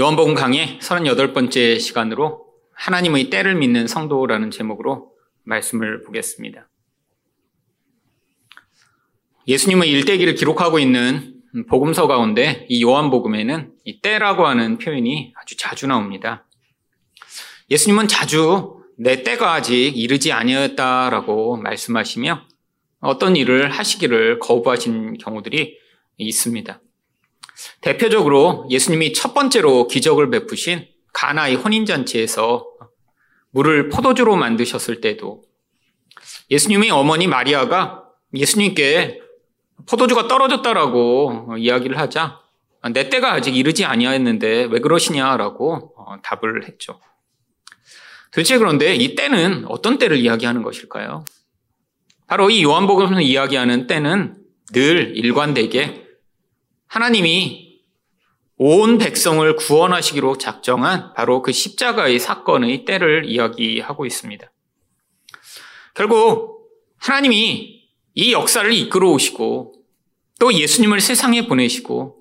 요한복음 강의 38번째 시간으로 하나님의 때를 믿는 성도라는 제목으로 말씀을 보겠습니다. 예수님의 일대기를 기록하고 있는 복음서 가운데 이 요한복음에는 이 때라고 하는 표현이 아주 자주 나옵니다. 예수님은 자주 내 때가 아직 이르지 아니었다라고 말씀하시며 어떤 일을 하시기를 거부하신 경우들이 있습니다. 대표적으로 예수님이 첫 번째로 기적을 베푸신 가나의 혼인잔치에서 물을 포도주로 만드셨을 때도 예수님의 어머니 마리아가 예수님께 포도주가 떨어졌다라고 이야기를 하자 내 때가 아직 이르지 아니하였는데 왜 그러시냐라고 어, 답을 했죠. 도대체 그런데 이 때는 어떤 때를 이야기하는 것일까요? 바로 이 요한복음에서 이야기하는 때는 늘 일관되게 하나님이 온 백성을 구원하시기로 작정한 바로 그 십자가의 사건의 때를 이야기하고 있습니다. 결국 하나님이 이 역사를 이끌어 오시고 또 예수님을 세상에 보내시고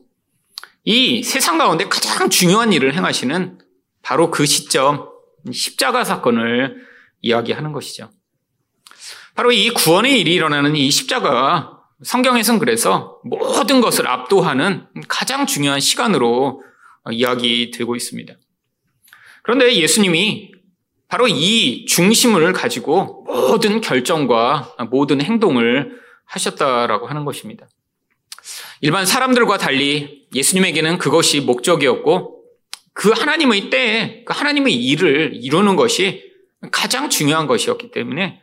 이 세상 가운데 가장 중요한 일을 행하시는 바로 그 시점 십자가 사건을 이야기하는 것이죠. 바로 이 구원의 일이 일어나는 이 십자가 성경에서는 그래서 모든 것을 압도하는 가장 중요한 시간으로 이야기되고 있습니다. 그런데 예수님이 바로 이 중심을 가지고 모든 결정과 모든 행동을 하셨다라고 하는 것입니다. 일반 사람들과 달리 예수님에게는 그것이 목적이었고 그 하나님의 때에 그 하나님의 일을 이루는 것이 가장 중요한 것이었기 때문에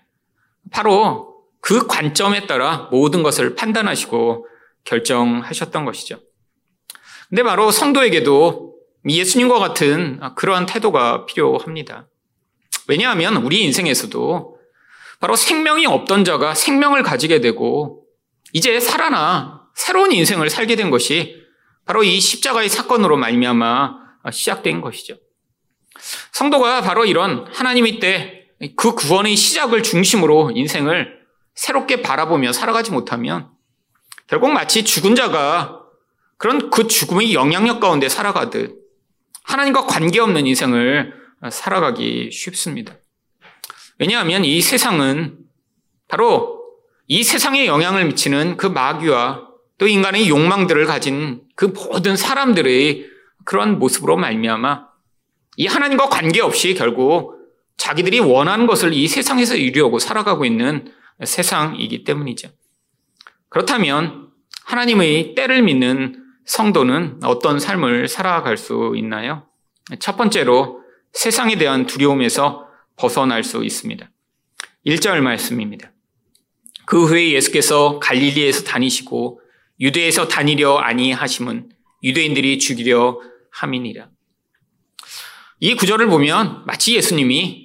바로 그 관점에 따라 모든 것을 판단하시고 결정하셨던 것이죠. 근데 바로 성도에게도 예수님과 같은 그러한 태도가 필요합니다. 왜냐하면 우리 인생에서도 바로 생명이 없던 자가 생명을 가지게 되고 이제 살아나 새로운 인생을 살게 된 것이 바로 이 십자가의 사건으로 말미암아 시작된 것이죠. 성도가 바로 이런 하나님의 때그 구원의 시작을 중심으로 인생을 새롭게 바라보며 살아가지 못하면 결국 마치 죽은 자가 그런 그 죽음의 영향력 가운데 살아가듯 하나님과 관계없는 인생을 살아가기 쉽습니다. 왜냐하면 이 세상은 바로 이 세상에 영향을 미치는 그 마귀와 또 인간의 욕망들을 가진 그 모든 사람들의 그런 모습으로 말미암아 이 하나님과 관계없이 결국 자기들이 원하는 것을 이 세상에서 이루려고 살아가고 있는 세상이기 때문이죠. 그렇다면 하나님의 때를 믿는 성도는 어떤 삶을 살아갈 수 있나요? 첫 번째로 세상에 대한 두려움에서 벗어날 수 있습니다. 1절 말씀입니다. 그 후에 예수께서 갈릴리에서 다니시고 유대에서 다니려 아니하심은 유대인들이 죽이려 함이니라. 이 구절을 보면 마치 예수님이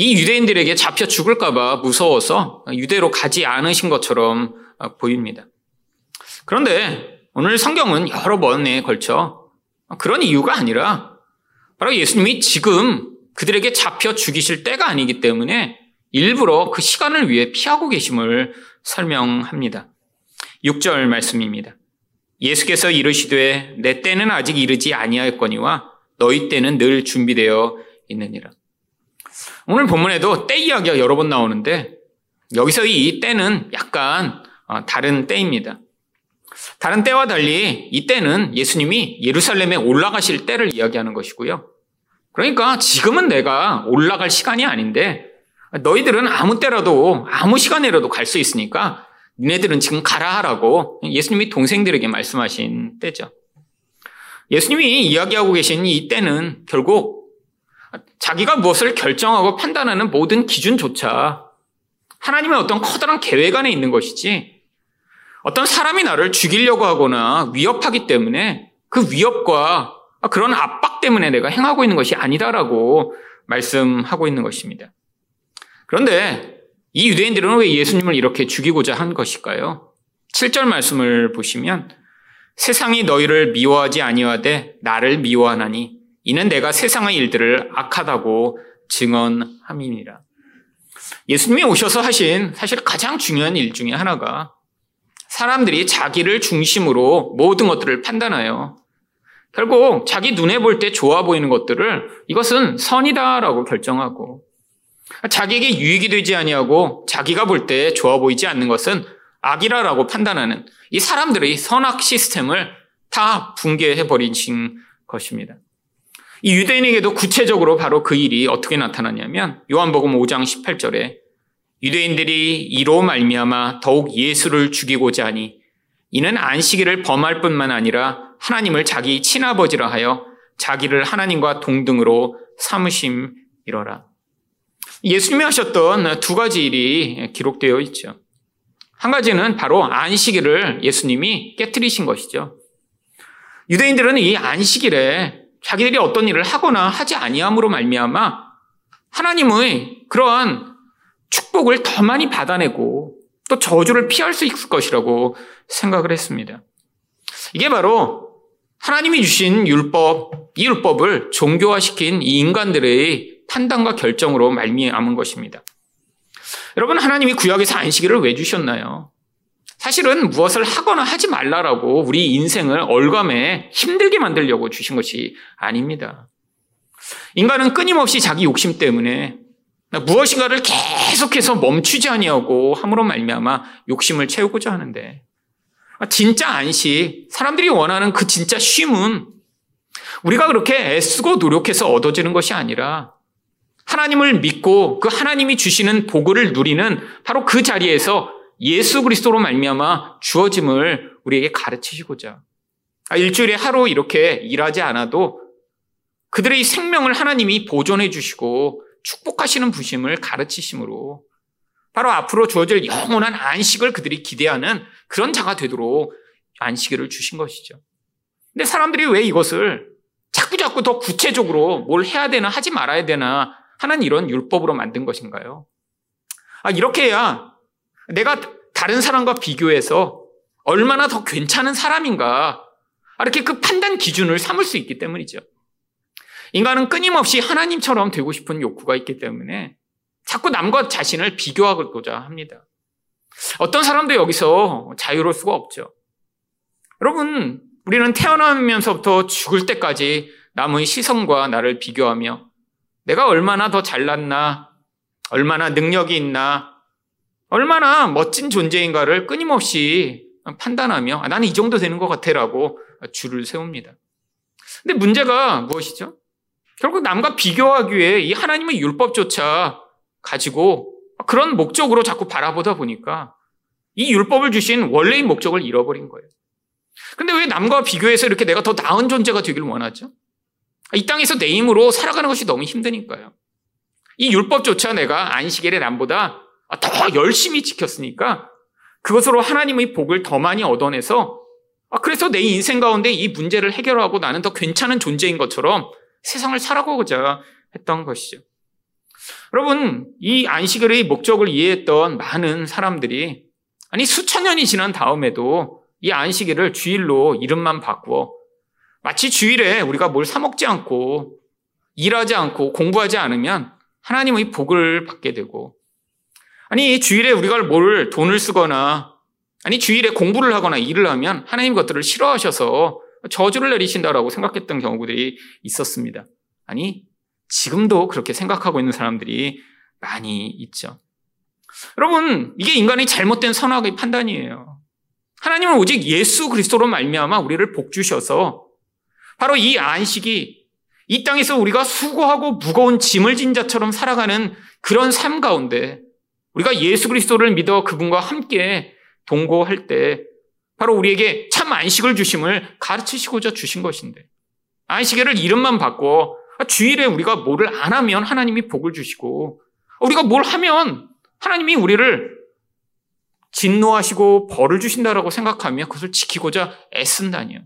이 유대인들에게 잡혀 죽을까봐 무서워서 유대로 가지 않으신 것처럼 보입니다. 그런데 오늘 성경은 여러 번에 걸쳐 그런 이유가 아니라 바로 예수님이 지금 그들에게 잡혀 죽이실 때가 아니기 때문에 일부러 그 시간을 위해 피하고 계심을 설명합니다. 6절 말씀입니다. 예수께서 이르시되 내 때는 아직 이르지 아니하였거니와 너희 때는 늘 준비되어 있느니라. 오늘 본문에도 때 이야기가 여러 번 나오는데 여기서 이 때는 약간 어, 다른 때입니다. 다른 때와 달리 이 때는 예수님이 예루살렘에 올라가실 때를 이야기하는 것이고요. 그러니까 지금은 내가 올라갈 시간이 아닌데 너희들은 아무 때라도 아무 시간이라도 갈 수 있으니까 니네들은 지금 가라 하라고 예수님이 동생들에게 말씀하신 때죠. 예수님이 이야기하고 계신 이 때는 결국 자기가 무엇을 결정하고 판단하는 모든 기준조차 하나님의 어떤 커다란 계획 안에 있는 것이지 어떤 사람이 나를 죽이려고 하거나 위협하기 때문에 그 위협과 그런 압박 때문에 내가 행하고 있는 것이 아니다라고 말씀하고 있는 것입니다. 그런데 이 유대인들은 왜 예수님을 이렇게 죽이고자 한 것일까요? 7절 말씀을 보시면 세상이 너희를 미워하지 아니하되 나를 미워하나니 이는 내가 세상의 일들을 악하다고 증언함이니라. 예수님이 오셔서 하신 사실 가장 중요한 일 중에 하나가 사람들이 자기를 중심으로 모든 것들을 판단하여 결국 자기 눈에 볼 때 좋아 보이는 것들을 이것은 선이다라고 결정하고 자기에게 유익이 되지 아니하고 자기가 볼 때 좋아 보이지 않는 것은 악이라라고 판단하는 이 사람들의 선악 시스템을 다 붕괴해 버린 것입니다. 이 유대인에게도 구체적으로 바로 그 일이 어떻게 나타나냐면 요한복음 5장 18절에 유대인들이 이로 말미암아 더욱 예수를 죽이고자 하니 이는 안식일을 범할 뿐만 아니라 하나님을 자기 친아버지라 하여 자기를 하나님과 동등으로 삼으심이러라. 예수님이 하셨던 두 가지 일이 기록되어 있죠. 한 가지는 바로 안식일을 예수님이 깨뜨리신 것이죠. 유대인들은 이 안식일에 자기들이 어떤 일을 하거나 하지 아니함으로 말미암아 하나님의 그러한 축복을 더 많이 받아내고 또 저주를 피할 수 있을 것이라고 생각을 했습니다. 이게 바로 하나님이 주신 율법, 이 율법을 종교화시킨 이 인간들의 판단과 결정으로 말미암은 것입니다. 여러분, 하나님이 구약에서 안식일을 왜 주셨나요? 사실은 무엇을 하거나 하지 말라라고 우리 인생을 얼감에 힘들게 만들려고 주신 것이 아닙니다. 인간은 끊임없이 자기 욕심 때문에 무엇인가를 계속해서 멈추지 아니하고 함으로 말미암아 욕심을 채우고자 하는데 진짜 안식, 사람들이 원하는 그 진짜 쉼은 우리가 그렇게 애쓰고 노력해서 얻어지는 것이 아니라 하나님을 믿고 그 하나님이 주시는 복을 누리는 바로 그 자리에서 예수 그리스도로 말미암아 주어짐을 우리에게 가르치시고자 아, 일주일에 하루 이렇게 일하지 않아도 그들의 생명을 하나님이 보존해 주시고 축복하시는 부심을 가르치심으로 바로 앞으로 주어질 영원한 안식을 그들이 기대하는 그런 자가 되도록 안식일을 주신 것이죠. 근데 사람들이 왜 이것을 자꾸자꾸 더 구체적으로 뭘 해야 되나 하지 말아야 되나 하는 이런 율법으로 만든 것인가요? 아, 이렇게 해야 내가 다른 사람과 비교해서 얼마나 더 괜찮은 사람인가 이렇게 그 판단 기준을 삼을 수 있기 때문이죠. 인간은 끊임없이 하나님처럼 되고 싶은 욕구가 있기 때문에 자꾸 남과 자신을 비교하고자 합니다. 어떤 사람도 여기서 자유로울 수가 없죠. 여러분, 우리는 태어나면서부터 죽을 때까지 남의 시선과 나를 비교하며 내가 얼마나 더 잘났나, 얼마나 능력이 있나, 얼마나 멋진 존재인가를 끊임없이 판단하며 아, 나는 이 정도 되는 것 같아라고 줄을 세웁니다. 근데 문제가 무엇이죠? 결국 남과 비교하기 위해 이 하나님의 율법조차 가지고 그런 목적으로 자꾸 바라보다 보니까 이 율법을 주신 원래의 목적을 잃어버린 거예요. 근데 왜 남과 비교해서 이렇게 내가 더 나은 존재가 되길 원하죠? 이 땅에서 내 힘으로 살아가는 것이 너무 힘드니까요. 이 율법조차 내가 안식일의 남보다 더 열심히 지켰으니까 그것으로 하나님의 복을 더 많이 얻어내서 아, 그래서 내 인생 가운데 이 문제를 해결하고 나는 더 괜찮은 존재인 것처럼 세상을 살아가고자 했던 것이죠. 여러분, 이 안식일의 목적을 이해했던 많은 사람들이 아니 수천 년이 지난 다음에도 이 안식일을 주일로 이름만 바꾸어 마치 주일에 우리가 뭘 사 먹지 않고 일하지 않고 공부하지 않으면 하나님의 복을 받게 되고 아니 주일에 우리가 뭘 돈을 쓰거나 아니 주일에 공부를 하거나 일을 하면 하나님 것들을 싫어하셔서 저주를 내리신다라고 생각했던 경우들이 있었습니다. 아니, 지금도 그렇게 생각하고 있는 사람들이 많이 있죠. 여러분, 이게 인간의 잘못된 선악의 판단이에요. 하나님은 오직 예수 그리스도로 말미암아 우리를 복 주셔서 바로 이 안식이 이 땅에서 우리가 수고하고 무거운 짐을 진 자처럼 살아가는 그런 삶 가운데 우리가 예수 그리스도를 믿어 그분과 함께 동거할 때 바로 우리에게 참 안식을 주심을 가르치시고자 주신 것인데 안식일을 이름만 바꿔 주일에 우리가 뭐를 안 하면 하나님이 복을 주시고 우리가 뭘 하면 하나님이 우리를 진노하시고 벌을 주신다라고 생각하며 그것을 지키고자 애쓴다니요.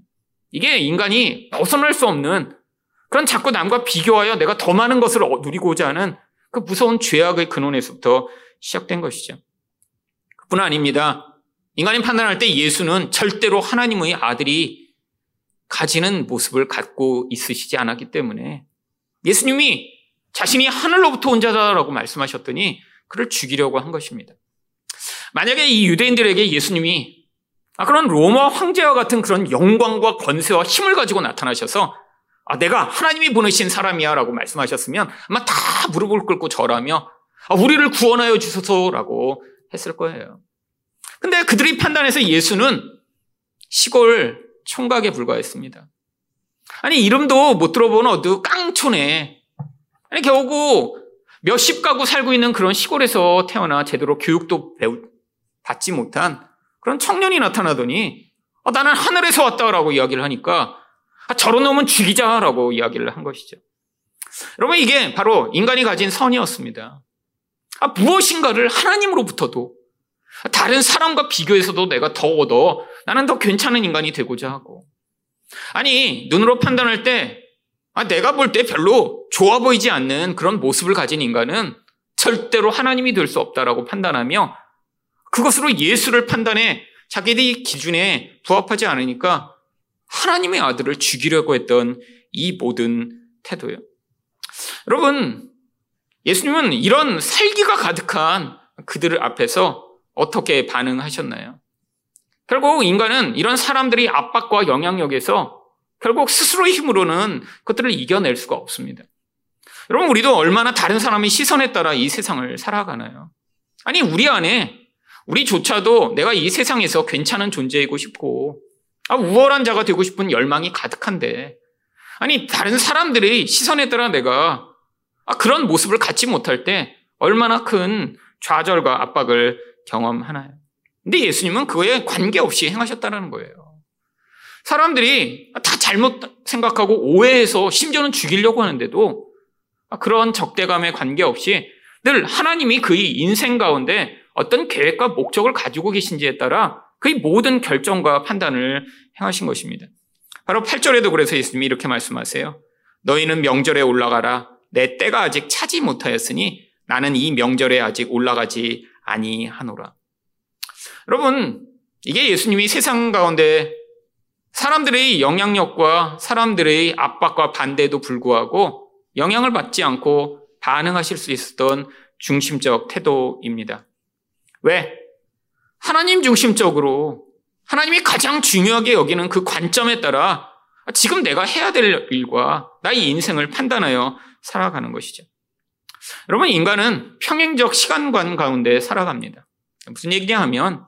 이게 인간이 벗어날 수 없는 그런 자꾸 남과 비교하여 내가 더 많은 것을 누리고자 하는 그 무서운 죄악의 근원에서부터 시작된 것이죠. 그뿐 아닙니다. 인간이 판단할 때 예수는 절대로 하나님의 아들이 가지는 모습을 갖고 있으시지 않았기 때문에 예수님이 자신이 하늘로부터 온 자다라고 말씀하셨더니 그를 죽이려고 한 것입니다. 만약에 이 유대인들에게 예수님이 아, 그런 로마 황제와 같은 그런 영광과 권세와 힘을 가지고 나타나셔서 아, 내가 하나님이 보내신 사람이야 라고 말씀하셨으면 아마 다 무릎을 꿇고 절하며 아, 우리를 구원하여 주소서라고 했을 거예요. 근데 그들이 판단해서 예수는 시골 총각에 불과했습니다. 아니, 이름도 못 들어본 어느 깡촌에 아니, 겨우고 몇십 가구 살고 있는 그런 시골에서 태어나 제대로 교육도 배우, 받지 못한 그런 청년이 나타나더니 아, 나는 하늘에서 왔다라고 이야기를 하니까 아, 저런 놈은 죽이자라고 이야기를 한 것이죠. 여러분 이게 바로 인간이 가진 선이었습니다. 아, 무엇인가를 하나님으로부터도 다른 사람과 비교해서도 내가 더 얻어 나는 더 괜찮은 인간이 되고자 하고 아니 눈으로 판단할 때 아, 내가 볼 때 별로 좋아 보이지 않는 그런 모습을 가진 인간은 절대로 하나님이 될 수 없다라고 판단하며 그것으로 예수를 판단해 자기들이 기준에 부합하지 않으니까 하나님의 아들을 죽이려고 했던 이 모든 태도요. 여러분, 예수님은 이런 살기가 가득한 그들 앞에서 어떻게 반응하셨나요? 결국 인간은 이런 사람들이 압박과 영향력에서 결국 스스로의 힘으로는 그것들을 이겨낼 수가 없습니다. 여러분, 우리도 얼마나 다른 사람의 시선에 따라 이 세상을 살아가나요? 아니, 우리 안에 우리조차도 내가 이 세상에서 괜찮은 존재이고 싶고, 아, 우월한 자가 되고 싶은 열망이 가득한데, 아니, 다른 사람들의 시선에 따라 내가 아, 그런 모습을 갖지 못할 때 얼마나 큰 좌절과 압박을 경험하나요? 근데 예수님은 그거에 관계없이 행하셨다는 거예요. 사람들이 다 잘못 생각하고 오해해서 심지어는 죽이려고 하는데도 그런 적대감에 관계없이 늘 하나님이 그의 인생 가운데 어떤 계획과 목적을 가지고 계신지에 따라 그의 모든 결정과 판단을 행하신 것입니다. 바로 8절에도 그래서 예수님이 이렇게 말씀하세요. 너희는 명절에 올라가라. 내 때가 아직 차지 못하였으니 나는 이 명절에 아직 올라가지 아니하노라. 여러분, 이게 예수님이 세상 가운데 사람들의 영향력과 사람들의 압박과 반대에도 불구하고 영향을 받지 않고 반응하실 수 있었던 중심적 태도입니다. 왜? 하나님 중심적으로 하나님이 가장 중요하게 여기는 그 관점에 따라 지금 내가 해야 될 일과 나의 인생을 판단하여 살아가는 것이죠. 여러분, 인간은 평행적 시간관 가운데 살아갑니다. 무슨 얘기냐 하면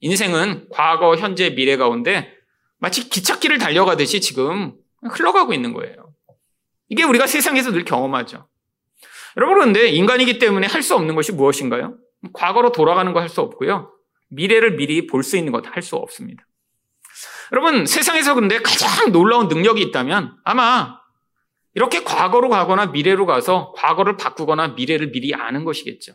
인생은 과거, 현재, 미래 가운데 마치 기찻길을 달려가듯이 지금 흘러가고 있는 거예요. 이게 우리가 세상에서 늘 경험하죠. 여러분, 그런데 인간이기 때문에 할 수 없는 것이 무엇인가요? 과거로 돌아가는 거 할 수 없고요. 미래를 미리 볼 수 있는 것할수 없습니다. 여러분, 세상에서 근데 가장 놀라운 능력이 있다면 아마 이렇게 과거로 가거나 미래로 가서 과거를 바꾸거나 미래를 미리 아는 것이겠죠.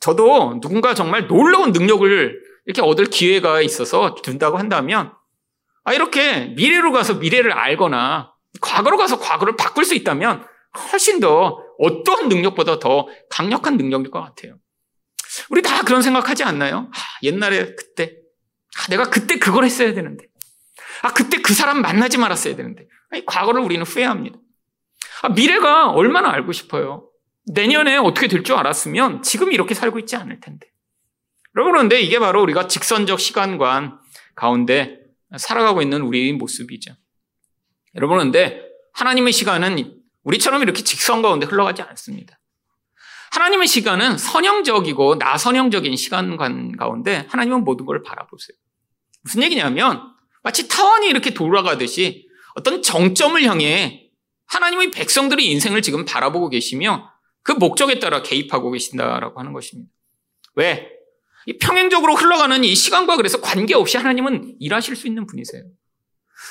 저도 누군가 정말 놀라운 능력을 이렇게 얻을 기회가 있어서 준다고 한다면 아, 이렇게 미래로 가서 미래를 알거나 과거로 가서 과거를 바꿀 수 있다면 훨씬 더 어떠한 능력보다 더 강력한 능력일 것 같아요. 우리 다 그런 생각하지 않나요? 아, 옛날에 그때 아, 내가 그때 그걸 했어야 되는데 아 그때 그 사람 만나지 말았어야 되는데 아니, 과거를 우리는 후회합니다. 아, 미래가 얼마나 알고 싶어요. 내년에 어떻게 될 줄 알았으면 지금 이렇게 살고 있지 않을 텐데. 그런데 이게 바로 우리가 직선적 시간관 가운데 살아가고 있는 우리의 모습이죠. 여러분 그런데 하나님의 시간은 우리처럼 이렇게 직선 가운데 흘러가지 않습니다. 하나님의 시간은 선형적이고 나선형적인 시간관 가운데 하나님은 모든 걸 바라보세요. 무슨 얘기냐면 마치 타원이 이렇게 돌아가듯이 어떤 정점을 향해 하나님의 백성들의 인생을 지금 바라보고 계시며 그 목적에 따라 개입하고 계신다라고 하는 것입니다. 왜? 이 평행적으로 흘러가는 이 시간과 그래서 관계없이 하나님은 일하실 수 있는 분이세요.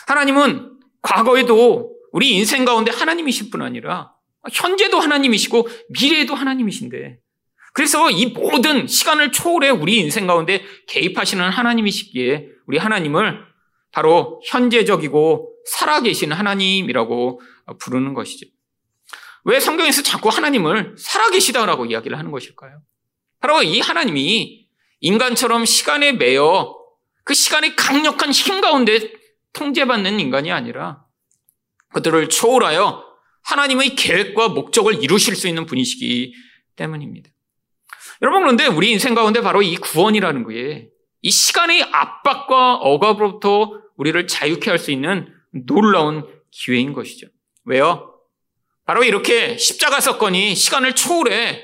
하나님은 과거에도 우리 인생 가운데 하나님이실 뿐 아니라 현재도 하나님이시고 미래에도 하나님이신데 그래서 이 모든 시간을 초월해 우리 인생 가운데 개입하시는 하나님이시기에 우리 하나님을 바로 현재적이고 살아계신 하나님이라고 부르는 것이죠. 왜 성경에서 자꾸 하나님을 살아계시다라고 이야기를 하는 것일까요? 바로 이 하나님이 인간처럼 시간에 매여 그 시간의 강력한 힘 가운데 통제받는 인간이 아니라 그들을 초월하여 하나님의 계획과 목적을 이루실 수 있는 분이시기 때문입니다. 여러분 그런데 우리 인생 가운데 바로 이 구원이라는 게 이 시간의 압박과 억압으로부터 우리를 자유케 할 수 있는 놀라운 기회인 것이죠. 왜요? 바로 이렇게 십자가 사건이 시간을 초월해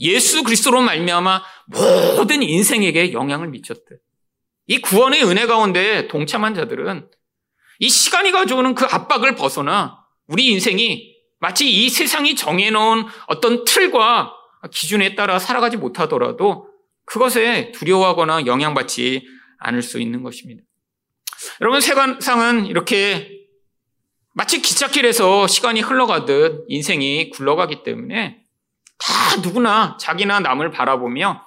예수 그리스도로 말미암아 모든 인생에게 영향을 미쳤대. 이 구원의 은혜 가운데 동참한 자들은 이 시간이 가져오는 그 압박을 벗어나 우리 인생이 마치 이 세상이 정해놓은 어떤 틀과 기준에 따라 살아가지 못하더라도 그것에 두려워하거나 영향받지 않을 수 있는 것입니다. 여러분, 세상은 이렇게 마치 기찻길에서 시간이 흘러가듯 인생이 굴러가기 때문에 다 누구나 자기나 남을 바라보며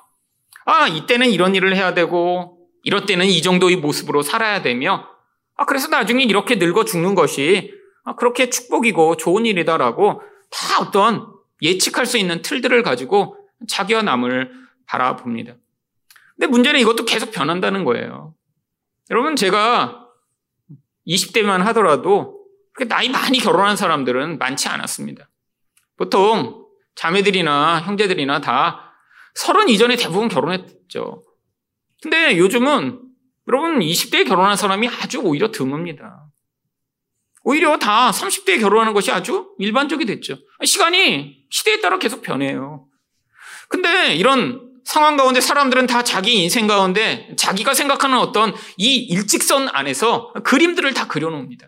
아, 이때는 이런 일을 해야 되고 이럴 때는 이 정도의 모습으로 살아야 되며 아, 그래서 나중에 이렇게 늙어 죽는 것이 아, 그렇게 축복이고 좋은 일이다라고 다 어떤 예측할 수 있는 틀들을 가지고 자기와 남을 바라봅니다. 근데 문제는 이것도 계속 변한다는 거예요. 여러분, 제가 20대만 하더라도 나이 많이 결혼한 사람들은 많지 않았습니다. 보통 자매들이나 형제들이나 다 서른 이전에 대부분 결혼했죠. 근데 요즘은 여러분 20대에 결혼한 사람이 아주 오히려 드뭅니다. 오히려 다 30대에 결혼하는 것이 아주 일반적이 됐죠. 시간이 시대에 따라 계속 변해요. 근데 이런 상황 가운데 사람들은 다 자기 인생 가운데 자기가 생각하는 어떤 이 일직선 안에서 그림들을 다 그려놓습니다.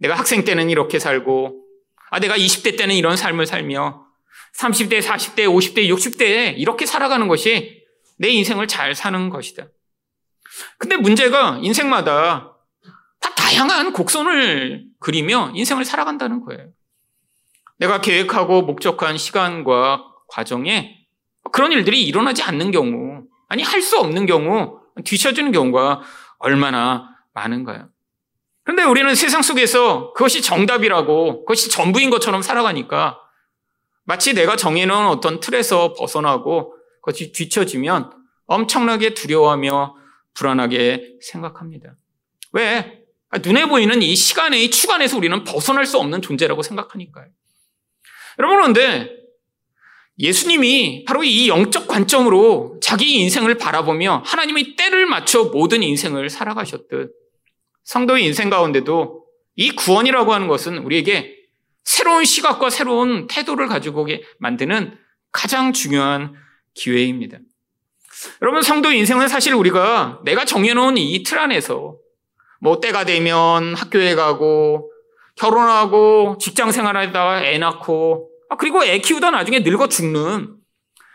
내가 학생 때는 이렇게 살고, 아, 내가 20대 때는 이런 삶을 살며, 30대, 40대, 50대, 60대에 이렇게 살아가는 것이 내 인생을 잘 사는 것이다. 근데 문제가 인생마다 다 다양한 곡선을 그리며 인생을 살아간다는 거예요. 내가 계획하고 목적한 시간과 과정에 그런 일들이 일어나지 않는 경우, 아니, 할 수 없는 경우, 뒤처지는 경우가 얼마나 많은가요? 그런데 우리는 세상 속에서 그것이 정답이라고, 그것이 전부인 것처럼 살아가니까 마치 내가 정해놓은 어떤 틀에서 벗어나고 그것이 뒤처지면 엄청나게 두려워하며 불안하게 생각합니다. 왜? 눈에 보이는 이 시간의 추간에서 우리는 벗어날 수 없는 존재라고 생각하니까요. 여러분, 그런데 예수님이 바로 이 영적 관점으로 자기 인생을 바라보며 하나님의 때를 맞춰 모든 인생을 살아가셨듯 성도의 인생 가운데도 이 구원이라고 하는 것은 우리에게 새로운 시각과 새로운 태도를 가지고 만드는 가장 중요한 기회입니다. 여러분, 성도의 인생은 사실 우리가 내가 정해놓은 이 틀 안에서 뭐 때가 되면 학교에 가고 결혼하고 직장 생활하다가 애 낳고 아, 그리고 애 키우다 나중에 늙어 죽는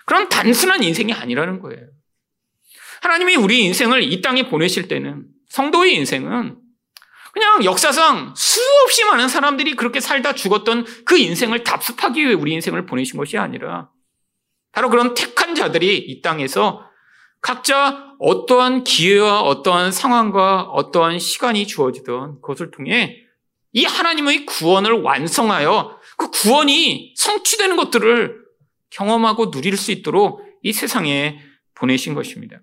그런 단순한 인생이 아니라는 거예요. 하나님이 우리 인생을 이 땅에 보내실 때는 성도의 인생은 그냥 역사상 수없이 많은 사람들이 그렇게 살다 죽었던 그 인생을 답습하기 위해 우리 인생을 보내신 것이 아니라 바로 그런 택한 자들이 이 땅에서 각자 어떠한 기회와 어떠한 상황과 어떠한 시간이 주어지던 그것을 통해 이 하나님의 구원을 완성하여 그 구원이 성취되는 것들을 경험하고 누릴 수 있도록 이 세상에 보내신 것입니다.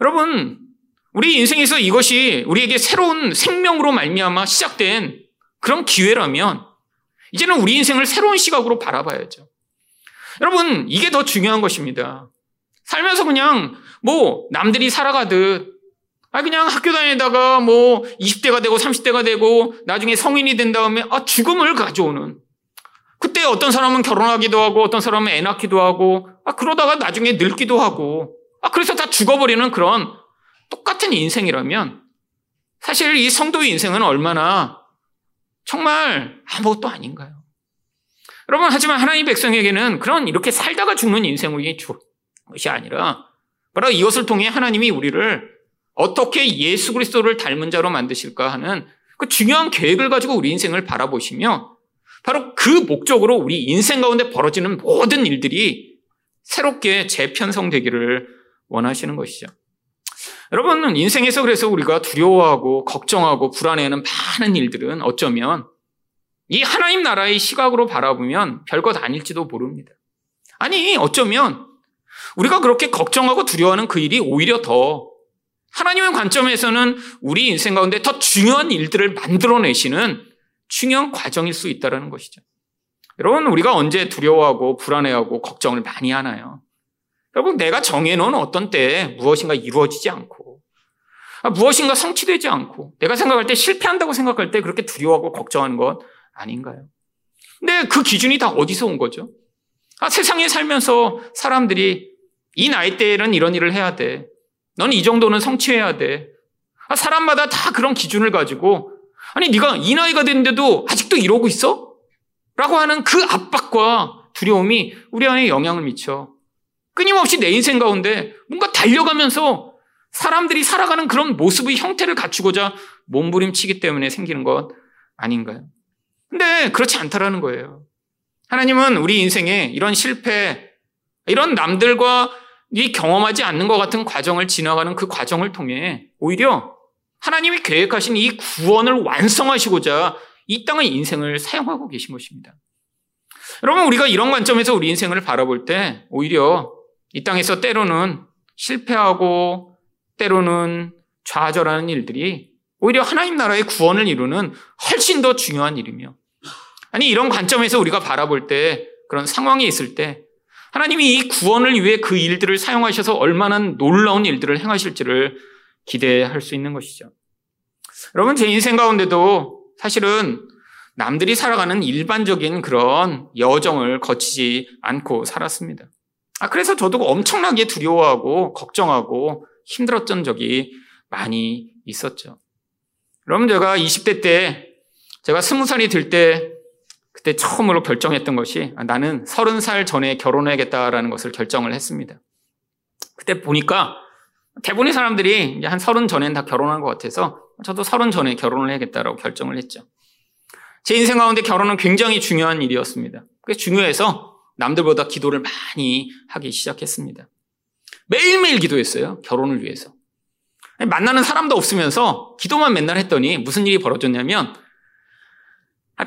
여러분, 우리 인생에서 이것이 우리에게 새로운 생명으로 말미암아 시작된 그런 기회라면 이제는 우리 인생을 새로운 시각으로 바라봐야죠. 여러분, 이게 더 중요한 것입니다. 살면서 그냥 뭐 남들이 살아가듯 아 그냥 학교 다니다가 뭐 20대가 되고 30대가 되고 나중에 성인이 된 다음에 아 죽음을 가져오는 그때 어떤 사람은 결혼하기도 하고 어떤 사람은 애 낳기도 하고 아 그러다가 나중에 늙기도 하고 아 그래서 다 죽어버리는 그런 똑같은 인생이라면 사실 이 성도의 인생은 얼마나 정말 아무것도 아닌가요? 여러분 하지만 하나님 백성에게는 그런 이렇게 살다가 죽는 인생이 것이 아니라 바로 이것을 통해 하나님이 우리를 어떻게 예수 그리스도를 닮은 자로 만드실까 하는 그 중요한 계획을 가지고 우리 인생을 바라보시며 바로 그 목적으로 우리 인생 가운데 벌어지는 모든 일들이 새롭게 재편성되기를 원하시는 것이죠. 여러분, 인생에서 그래서 우리가 두려워하고 걱정하고 불안해하는 많은 일들은 어쩌면 이 하나님 나라의 시각으로 바라보면 별것 아닐지도 모릅니다. 아니, 어쩌면 우리가 그렇게 걱정하고 두려워하는 그 일이 오히려 더 하나님의 관점에서는 우리 인생 가운데 더 중요한 일들을 만들어내시는 중요한 과정일 수 있다는 것이죠. 여러분, 우리가 언제 두려워하고 불안해하고 걱정을 많이 하나요? 결국 내가 정해놓은 어떤 때에 무엇인가 이루어지지 않고 아, 무엇인가 성취되지 않고 내가 생각할 때 실패한다고 생각할 때 그렇게 두려워하고 걱정하는 것 아닌가요? 근데 그 기준이 다 어디서 온 거죠? 아, 세상에 살면서 사람들이 이 나이 때에는 이런 일을 해야 돼. 너는 이 정도는 성취해야 돼. 아, 사람마다 다 그런 기준을 가지고 아니 네가 이 나이가 됐는데도 아직도 이러고 있어? 라고 하는 그 압박과 두려움이 우리 안에 영향을 미쳐. 끊임없이 내 인생 가운데 뭔가 달려가면서 사람들이 살아가는 그런 모습의 형태를 갖추고자 몸부림치기 때문에 생기는 것 아닌가요? 근데 그렇지 않다라는 거예요. 하나님은 우리 인생에 이런 실패, 이런 남들과 이 경험하지 않는 것 같은 과정을 지나가는 그 과정을 통해 오히려 하나님이 계획하신 이 구원을 완성하시고자 이 땅의 인생을 사용하고 계신 것입니다. 여러분, 우리가 이런 관점에서 우리 인생을 바라볼 때 오히려 이 땅에서 때로는 실패하고 때로는 좌절하는 일들이 오히려 하나님 나라의 구원을 이루는 훨씬 더 중요한 일이며 아니, 이런 관점에서 우리가 바라볼 때 그런 상황이 있을 때 하나님이 이 구원을 위해 그 일들을 사용하셔서 얼마나 놀라운 일들을 행하실지를 기대할 수 있는 것이죠. 여러분, 제 인생 가운데도 사실은 남들이 살아가는 일반적인 그런 여정을 거치지 않고 살았습니다. 아, 그래서 저도 엄청나게 두려워하고 걱정하고 힘들었던 적이 많이 있었죠. 여러분, 제가 20대 때, 제가 20살이 될 때, 그때 처음으로 결정했던 것이 아, 나는 30살 전에 결혼해야겠다라는 것을 결정을 했습니다. 그때 보니까 대부분의 사람들이 한 서른 전엔 다 결혼한 것 같아서 저도 서른 전에 결혼을 해야겠다라고 결정을 했죠. 제 인생 가운데 결혼은 굉장히 중요한 일이었습니다. 그게 중요해서 남들보다 기도를 많이 하기 시작했습니다. 매일매일 기도했어요. 결혼을 위해서. 만나는 사람도 없으면서 기도만 맨날 했더니 무슨 일이 벌어졌냐면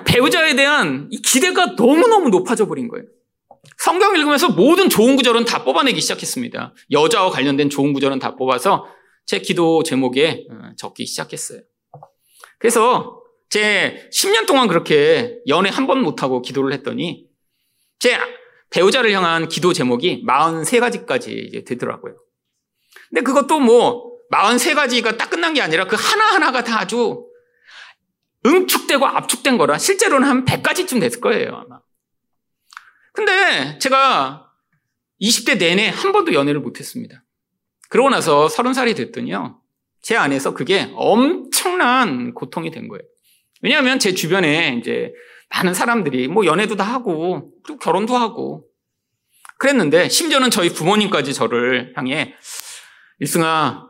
배우자에 대한 기대가 너무너무 높아져 버린 거예요. 성경 읽으면서 모든 좋은 구절은 다 뽑아내기 시작했습니다. 여자와 관련된 좋은 구절은 다 뽑아서 제 기도 제목에 어, 적기 시작했어요. 그래서 제 10년 동안 그렇게 연애 한 번 못하고 기도를 했더니 제 배우자를 향한 기도 제목이 43가지까지 이제 되더라고요. 근데 그것도 뭐 43가지가 딱 끝난 게 아니라 그 하나하나가 다 아주 응축되고 압축된 거라 실제로는 한 100가지쯤 됐을 거예요, 아마. 근데 제가 20대 내내 한 번도 연애를 못 했습니다. 그러고 나서 30살이 됐더니요. 제 안에서 그게 엄청난 고통이 된 거예요. 왜냐하면 제 주변에 이제 많은 사람들이 뭐 연애도 다 하고 그리고 결혼도 하고 그랬는데 심지어는 저희 부모님까지 저를 향해 일승아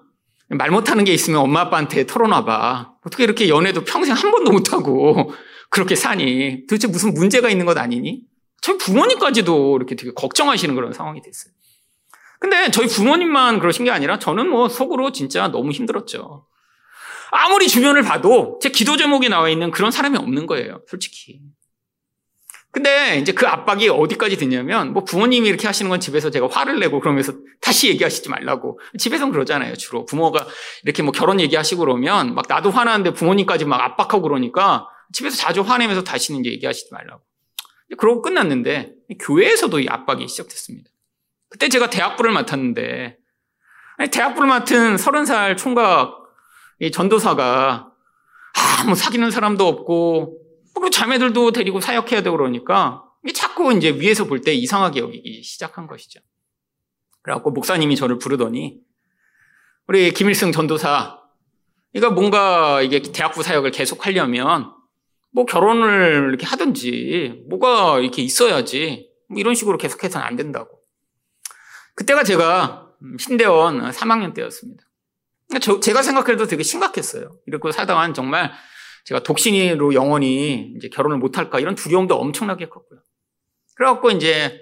말 못하는 게 있으면 엄마 아빠한테 털어놔봐. 어떻게 이렇게 연애도 평생 한 번도 못하고 그렇게 사니? 도대체 무슨 문제가 있는 것 아니니? 저희 부모님까지도 이렇게 되게 걱정하시는 그런 상황이 됐어요. 근데 저희 부모님만 그러신 게 아니라 저는 뭐 속으로 진짜 너무 힘들었죠. 아무리 주변을 봐도 제 기도 제목에 나와 있는 그런 사람이 없는 거예요, 솔직히. 근데 이제 그 압박이 어디까지 됐냐면 뭐 부모님이 이렇게 하시는 건 집에서 제가 화를 내고 그러면서 다시 얘기하시지 말라고. 집에선 그러잖아요, 주로. 부모가 이렇게 뭐 결혼 얘기하시고 그러면 막 나도 화나는데 부모님까지 막 압박하고 그러니까 집에서 자주 화내면서 다시는 얘기하시지 말라고. 그러고 끝났는데 교회에서도 이 압박이 시작됐습니다. 그때 제가 대학부를 맡았는데 대학부를 맡은 서른 살 총각 이 전도사가 아무 사귀는 사람도 없고 그리고 자매들도 데리고 사역해야 되고 그러니까 자꾸 이제 위에서 볼 때 이상하게 여기기 시작한 것이죠. 그래갖고 목사님이 저를 부르더니 우리 김일승 전도사 이거 뭔가 이게 대학부 사역을 계속 하려면 뭐 결혼을 이렇게 하든지 뭐가 이렇게 있어야지 뭐 이런 식으로 계속해서는 안 된다고. 그때가 제가 신대원 3학년 때였습니다. 저, 제가 생각해도 되게 심각했어요. 이렇게 사다간 정말 제가 독신이로 영원히 이제 결혼을 못할까 이런 두려움도 엄청나게 컸고요. 그래갖고 이제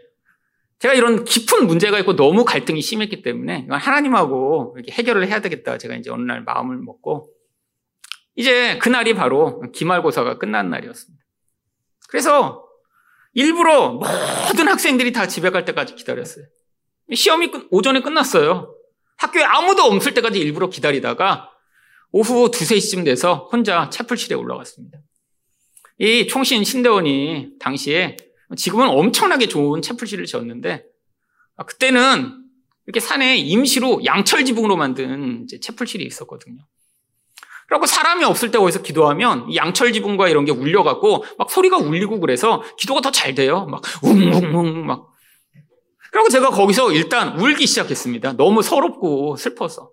제가 이런 깊은 문제가 있고 너무 갈등이 심했기 때문에 하나님하고 이렇게 해결을 해야 되겠다. 제가 이제 어느 날 마음을 먹고 이제 그날이 바로 기말고사가 끝난 날이었습니다. 그래서 일부러 모든 학생들이 다 집에 갈 때까지 기다렸어요. 시험이 오전에 끝났어요. 학교에 아무도 없을 때까지 일부러 기다리다가 오후 2, 3시쯤 돼서 혼자 채플실에 올라갔습니다. 이 총신 신대원이 당시에 지금은 엄청나게 좋은 채플실을 지었는데 아, 그때는 이렇게 산에 임시로 양철 지붕으로 만든 채플실이 있었거든요. 그리고 사람이 없을 때 거기서 기도하면 양철 지붕과 이런 게 울려갖고 막 소리가 울리고 그래서 기도가 더 잘 돼요. 막 웅웅웅 막. 그리고 제가 거기서 일단 울기 시작했습니다. 너무 서럽고 슬퍼서.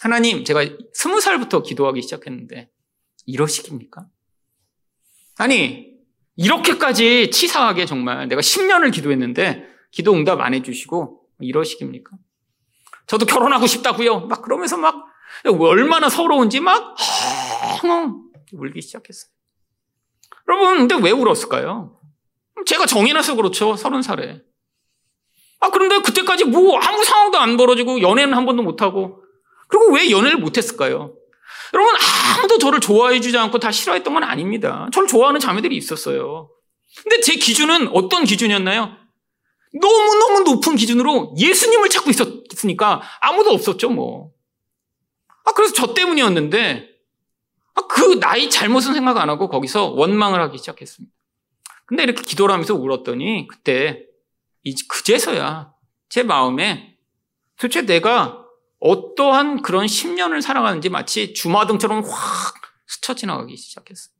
하나님, 제가 스무 살부터 기도하기 시작했는데 이러시깁니까? 아니, 이렇게까지 치사하게 정말 내가 10년을 기도했는데 기도 응답 안 해주시고 이러시깁니까? 저도 결혼하고 싶다고요. 막 그러면서 막 얼마나 서러운지 막 헝 울기 시작했어요. 여러분, 근데 왜 울었을까요? 제가 정해놔서 그렇죠. 서른 살에. 아, 그런데 그때까지 뭐 아무 상황도 안 벌어지고 연애는 한 번도 못하고 그리고 왜 연애를 못했을까요? 여러분, 아무도 저를 좋아해주지 않고 다 싫어했던 건 아닙니다. 저를 좋아하는 자매들이 있었어요. 근데 제 기준은 어떤 기준이었나요? 너무너무 높은 기준으로 예수님을 찾고 있었으니까 아무도 없었죠, 뭐. 아, 그래서 저 때문이었는데, 아, 그 나이 잘못은 생각 안 하고 거기서 원망을 하기 시작했습니다. 근데 이렇게 기도를 하면서 울었더니, 그때, 이제 그제서야 제 마음에 도대체 내가 어떠한 그런 10년을 살아가는지 마치 주마등처럼 확 스쳐 지나가기 시작했어요.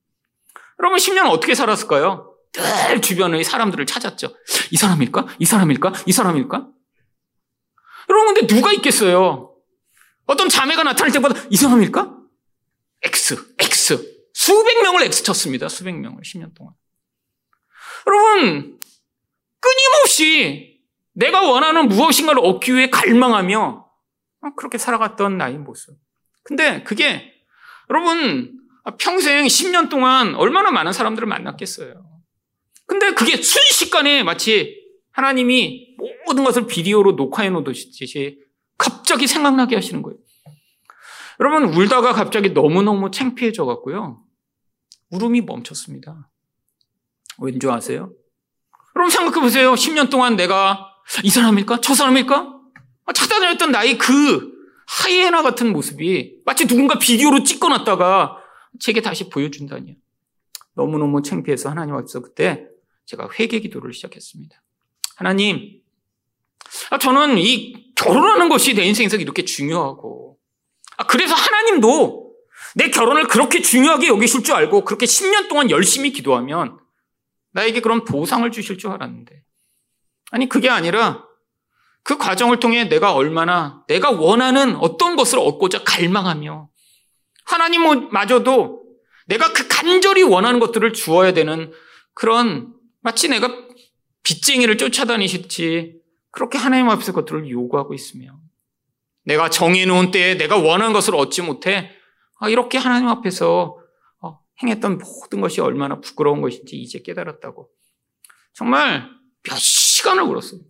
여러분, 10년 어떻게 살았을까요? 늘 주변의 사람들을 찾았죠. 이 사람일까? 이 사람일까? 이 사람일까? 여러분, 근데 누가 있겠어요? 어떤 자매가 나타날 때마다 이 사람일까? X, X. 수백 명을 X 쳤습니다. 수백 명을 10년 동안. 여러분, 끊임없이 내가 원하는 무엇인가를 얻기 위해 갈망하며 그렇게 살아갔던 나의 모습. 근데 그게 여러분 평생 10년 동안 얼마나 많은 사람들을 만났겠어요. 근데 그게 순식간에 마치 하나님이 모든 것을 비디오로 녹화해 놓듯이 갑자기 생각나게 하시는 거예요. 여러분 울다가 갑자기 너무너무 창피해져 갖고요. 울음이 멈췄습니다. 왠지 아세요? 여러분 생각해 보세요. 10년 동안 내가 이 사람일까? 저 사람일까? 찾아다녔던 나의 그 하이에나 같은 모습이 마치 누군가 비디오로 찍어놨다가 제게 다시 보여준다니요. 너무너무 창피해서 하나님 앞에서 그때 제가 회개 기도를 시작했습니다. 하나님, 아, 저는 이 결혼하는 것이 내 인생에서 이렇게 중요하고, 아, 그래서 하나님도 내 결혼을 그렇게 중요하게 여기실 줄 알고 그렇게 10년 동안 열심히 기도하면 나에게 그런 보상을 주실 줄 알았는데. 아니, 그게 아니라 그 과정을 통해 내가 얼마나 내가 원하는 어떤 것을 얻고자 갈망하며 하나님마저도 내가 그 간절히 원하는 것들을 주어야 되는 그런 마치 내가 빚쟁이를 쫓아다니시지 그렇게 하나님 앞에서 것들을 요구하고 있으며 내가 정해놓은 때에 내가 원하는 것을 얻지 못해 아, 이렇게 하나님 앞에서 어, 행했던 모든 것이 얼마나 부끄러운 것인지 이제 깨달았다고 정말 몇 시간을 울었어요.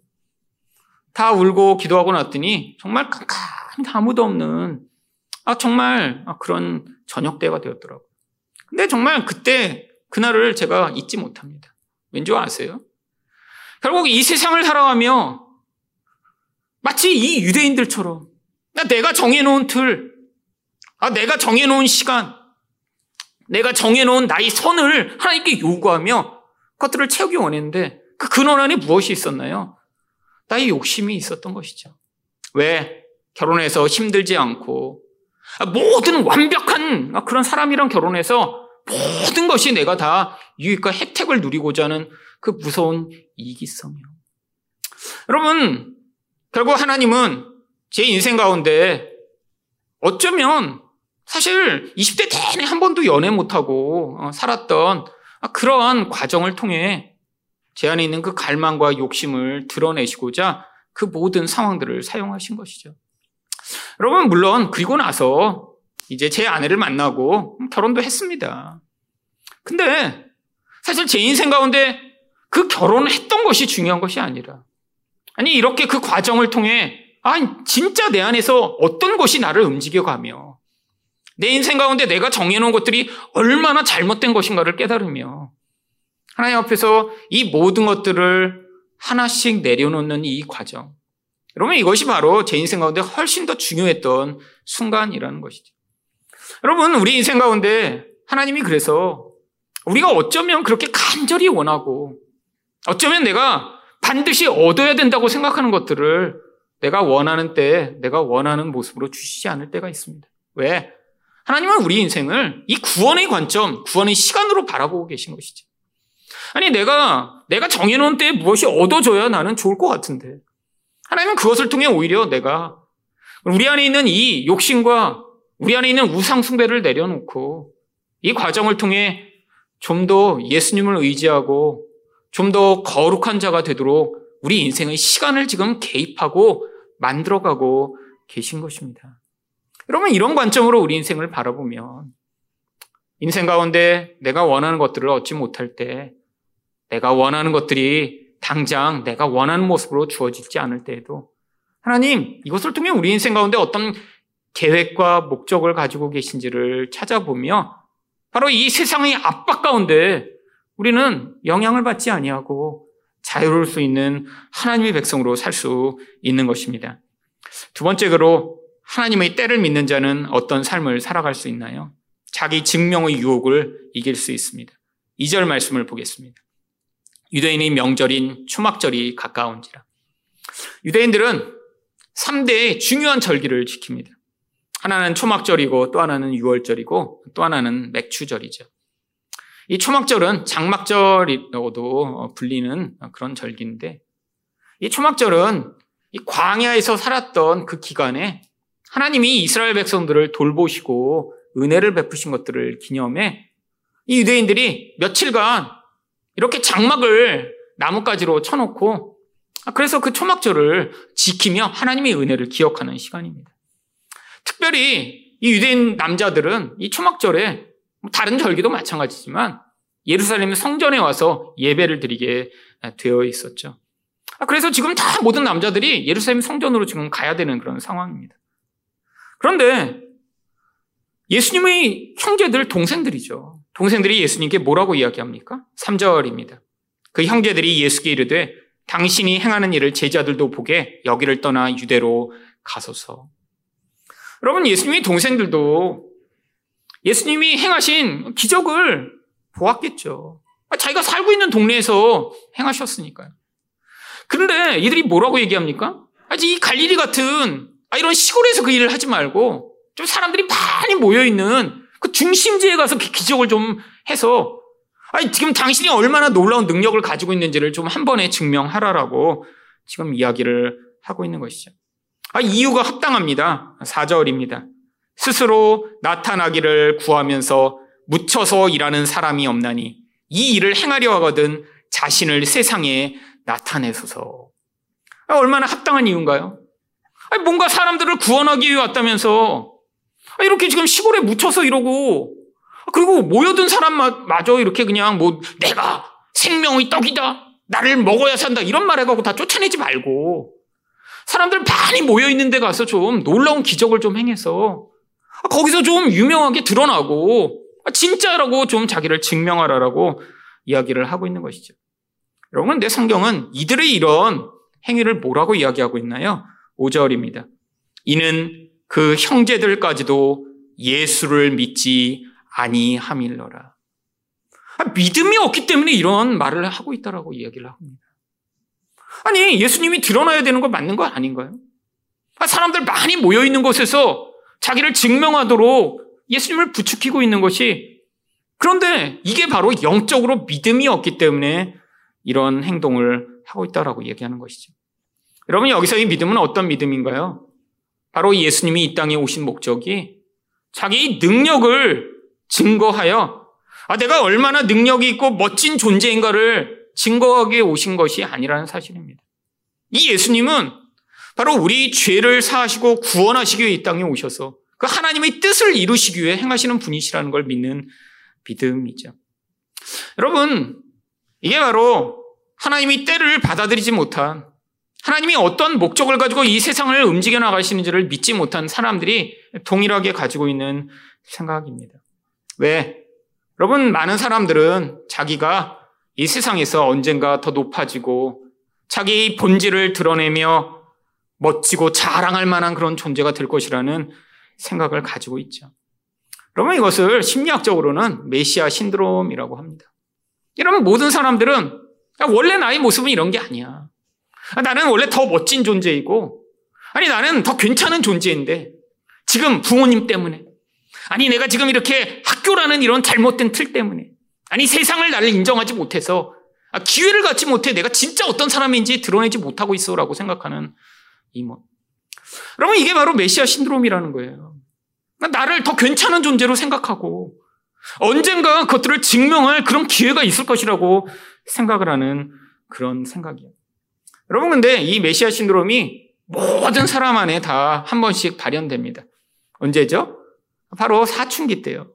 다 울고 기도하고 났더니 정말 깜깜히 아무도 없는 아 정말 그런 저녁 때가 되었더라고요. 근데 정말 그때 그날을 제가 잊지 못합니다. 왠지 아세요? 결국 이 세상을 살아가며 마치 이 유대인들처럼 내가 정해놓은 틀, 아, 내가 정해놓은 시간, 내가 정해놓은 나의 선을 하나님께 요구하며 그것들을 채우기 원했는데 그 근원 안에 무엇이 있었나요? 나의 욕심이 있었던 것이죠. 왜? 결혼해서 힘들지 않고 모든 완벽한 그런 사람이랑 결혼해서 모든 것이 내가 다 유익과 혜택을 누리고자 하는 그 무서운 이기성이요. 여러분, 결국 하나님은 제 인생 가운데 어쩌면 사실 20대 내내 한 번도 연애 못하고 어, 살았던 그러한 과정을 통해 제 안에 있는 그 갈망과 욕심을 드러내시고자 그 모든 상황들을 사용하신 것이죠. 여러분, 물론, 그리고 나서 이제 제 아내를 만나고 결혼도 했습니다. 근데 사실 제 인생 가운데 그 결혼을 했던 것이 중요한 것이 아니라, 아니, 이렇게 그 과정을 통해, 아, 진짜 내 안에서 어떤 것이 나를 움직여가며, 내 인생 가운데 내가 정해놓은 것들이 얼마나 잘못된 것인가를 깨달으며, 하나님 앞에서 이 모든 것들을 하나씩 내려놓는 이 과정. 여러분, 이것이 바로 제 인생 가운데 훨씬 더 중요했던 순간이라는 것이죠. 여러분, 우리 인생 가운데 하나님이 그래서 우리가 어쩌면 그렇게 간절히 원하고 어쩌면 내가 반드시 얻어야 된다고 생각하는 것들을 내가 원하는 때에 내가 원하는 모습으로 주시지 않을 때가 있습니다. 왜? 하나님은 우리 인생을 이 구원의 관점, 구원의 시간으로 바라보고 계신 것이죠. 아니, 내가, 내가 정해놓은 때에 무엇이 얻어져야 나는 좋을 것 같은데. 하나님은 그것을 통해 오히려 내가 우리 안에 있는 이 욕심과 우리 안에 있는 우상숭배를 내려놓고 이 과정을 통해 좀 더 예수님을 의지하고 좀 더 거룩한 자가 되도록 우리 인생의 시간을 지금 개입하고 만들어가고 계신 것입니다. 여러분, 이런 관점으로 우리 인생을 바라보면 인생 가운데 내가 원하는 것들을 얻지 못할 때 내가 원하는 것들이 당장 내가 원하는 모습으로 주어지지 않을 때에도 하나님, 이것을 통해 우리 인생 가운데 어떤 계획과 목적을 가지고 계신지를 찾아보며 바로 이 세상의 압박 가운데 우리는 영향을 받지 아니하고 자유로울 수 있는 하나님의 백성으로 살 수 있는 것입니다. 두 번째로 하나님의 때를 믿는 자는 어떤 삶을 살아갈 수 있나요? 자기 증명의 유혹을 이길 수 있습니다. 2절 말씀을 보겠습니다. 유대인의 명절인 초막절이 가까운지라. 유대인들은 3대의 중요한 절기를 지킵니다. 하나는 초막절이고 또 하나는 6월절이고 또 하나는 맥추절이죠. 이 초막절은 장막절이라고도 불리는 그런 절기인데 이 초막절은 이 광야에서 살았던 그 기간에 하나님이 이스라엘 백성들을 돌보시고 은혜를 베푸신 것들을 기념해 이 유대인들이 며칠간 이렇게 장막을 나뭇가지로 쳐놓고 그래서 그 초막절을 지키며 하나님의 은혜를 기억하는 시간입니다. 특별히 이 유대인 남자들은 이 초막절에 다른 절기도 마찬가지지만 예루살렘 성전에 와서 예배를 드리게 되어 있었죠. 그래서 지금 다 모든 남자들이 예루살렘 성전으로 지금 가야 되는 그런 상황입니다. 그런데 예수님의 형제들 동생들이죠. 동생들이 예수님께 뭐라고 이야기합니까? 3절입니다. 그 형제들이 예수께 이르되 당신이 행하는 일을 제자들도 보게 여기를 떠나 유대로 가소서. 여러분, 예수님의 동생들도 예수님이 행하신 기적을 보았겠죠. 자기가 살고 있는 동네에서 행하셨으니까요. 그런데 이들이 뭐라고 얘기합니까? 아직 이 갈릴리 같은 이런 시골에서 그 일을 하지 말고 좀 사람들이 많이 모여있는 그 중심지에 가서 그 기적을 좀 해서 아니, 지금 당신이 얼마나 놀라운 능력을 가지고 있는지를 좀 한 번에 증명하라라고 지금 이야기를 하고 있는 것이죠. 아, 이유가 합당합니다. 4절입니다. 스스로 나타나기를 구하면서 묻혀서 일하는 사람이 없나니 이 일을 행하려 하거든 자신을 세상에 나타내소서. 아, 얼마나 합당한 이유인가요? 아니, 뭔가 사람들을 구원하기 위해 왔다면서 아, 이렇게 지금 시골에 묻혀서 이러고 그리고 모여든 사람마저 이렇게 그냥 뭐 내가 생명의 떡이다. 나를 먹어야 산다. 이런 말 해가고 다 쫓아내지 말고 사람들 많이 모여 있는 데 가서 좀 놀라운 기적을 좀 행해서 거기서 좀 유명하게 드러나고 진짜라고 좀 자기를 증명하라라고 이야기를 하고 있는 것이죠. 여러분, 내 성경은 이들의 이런 행위를 뭐라고 이야기하고 있나요? 5절입니다. 이는 그 형제들까지도 예수를 믿지 아니함일러라. 아, 믿음이 없기 때문에 이런 말을 하고 있다라고 이야기를 합니다. 아니, 예수님이 드러나야 되는 거 맞는 거 아닌가요? 아, 사람들 많이 모여 있는 곳에서 자기를 증명하도록 예수님을 부추기고 있는 것이 그런데 이게 바로 영적으로 믿음이 없기 때문에 이런 행동을 하고 있다라고 얘기하는 것이죠. 여러분 여기서의 믿음은 어떤 믿음인가요? 바로 예수님이 이 땅에 오신 목적이 자기 능력을 증거하여 아, 내가 얼마나 능력이 있고 멋진 존재인가를 증거하기 오신 것이 아니라는 사실입니다. 이 예수님은 바로 우리 죄를 사하시고 구원하시기 위해 이 땅에 오셔서 그 하나님의 뜻을 이루시기 위해 행하시는 분이시라는 걸 믿는 믿음이죠. 여러분, 이게 바로 하나님이 때를 받아들이지 못한 하나님이 어떤 목적을 가지고 이 세상을 움직여 나가시는지를 믿지 못한 사람들이 동일하게 가지고 있는 생각입니다. 왜? 여러분, 많은 사람들은 자기가 이 세상에서 언젠가 더 높아지고 자기 본질을 드러내며 멋지고 자랑할 만한 그런 존재가 될 것이라는 생각을 가지고 있죠. 여러분, 이것을 심리학적으로는 메시아 신드롬이라고 합니다. 이러면 모든 사람들은 원래 나의 모습은 이런 게 아니야. 나는 원래 더 멋진 존재이고 아니, 나는 더 괜찮은 존재인데, 지금 부모님 때문에, 아니, 내가 지금 이렇게 학교라는 이런 잘못된 틀 때문에, 아니, 세상을 나를 인정하지 못해서, 아, 기회를 갖지 못해 내가 진짜 어떤 사람인지 드러내지 못하고 있어 라고 생각하는 이모. 여러분, 이게 바로 메시아 신드롬이라는 거예요. 나를 더 괜찮은 존재로 생각하고, 언젠가 그것들을 증명할 그런 기회가 있을 것이라고 생각을 하는 그런 생각이에요. 여러분, 근데 이 메시아 신드롬이 모든 사람 안에 다 한 번씩 발현됩니다. 언제죠? 바로 사춘기 때요.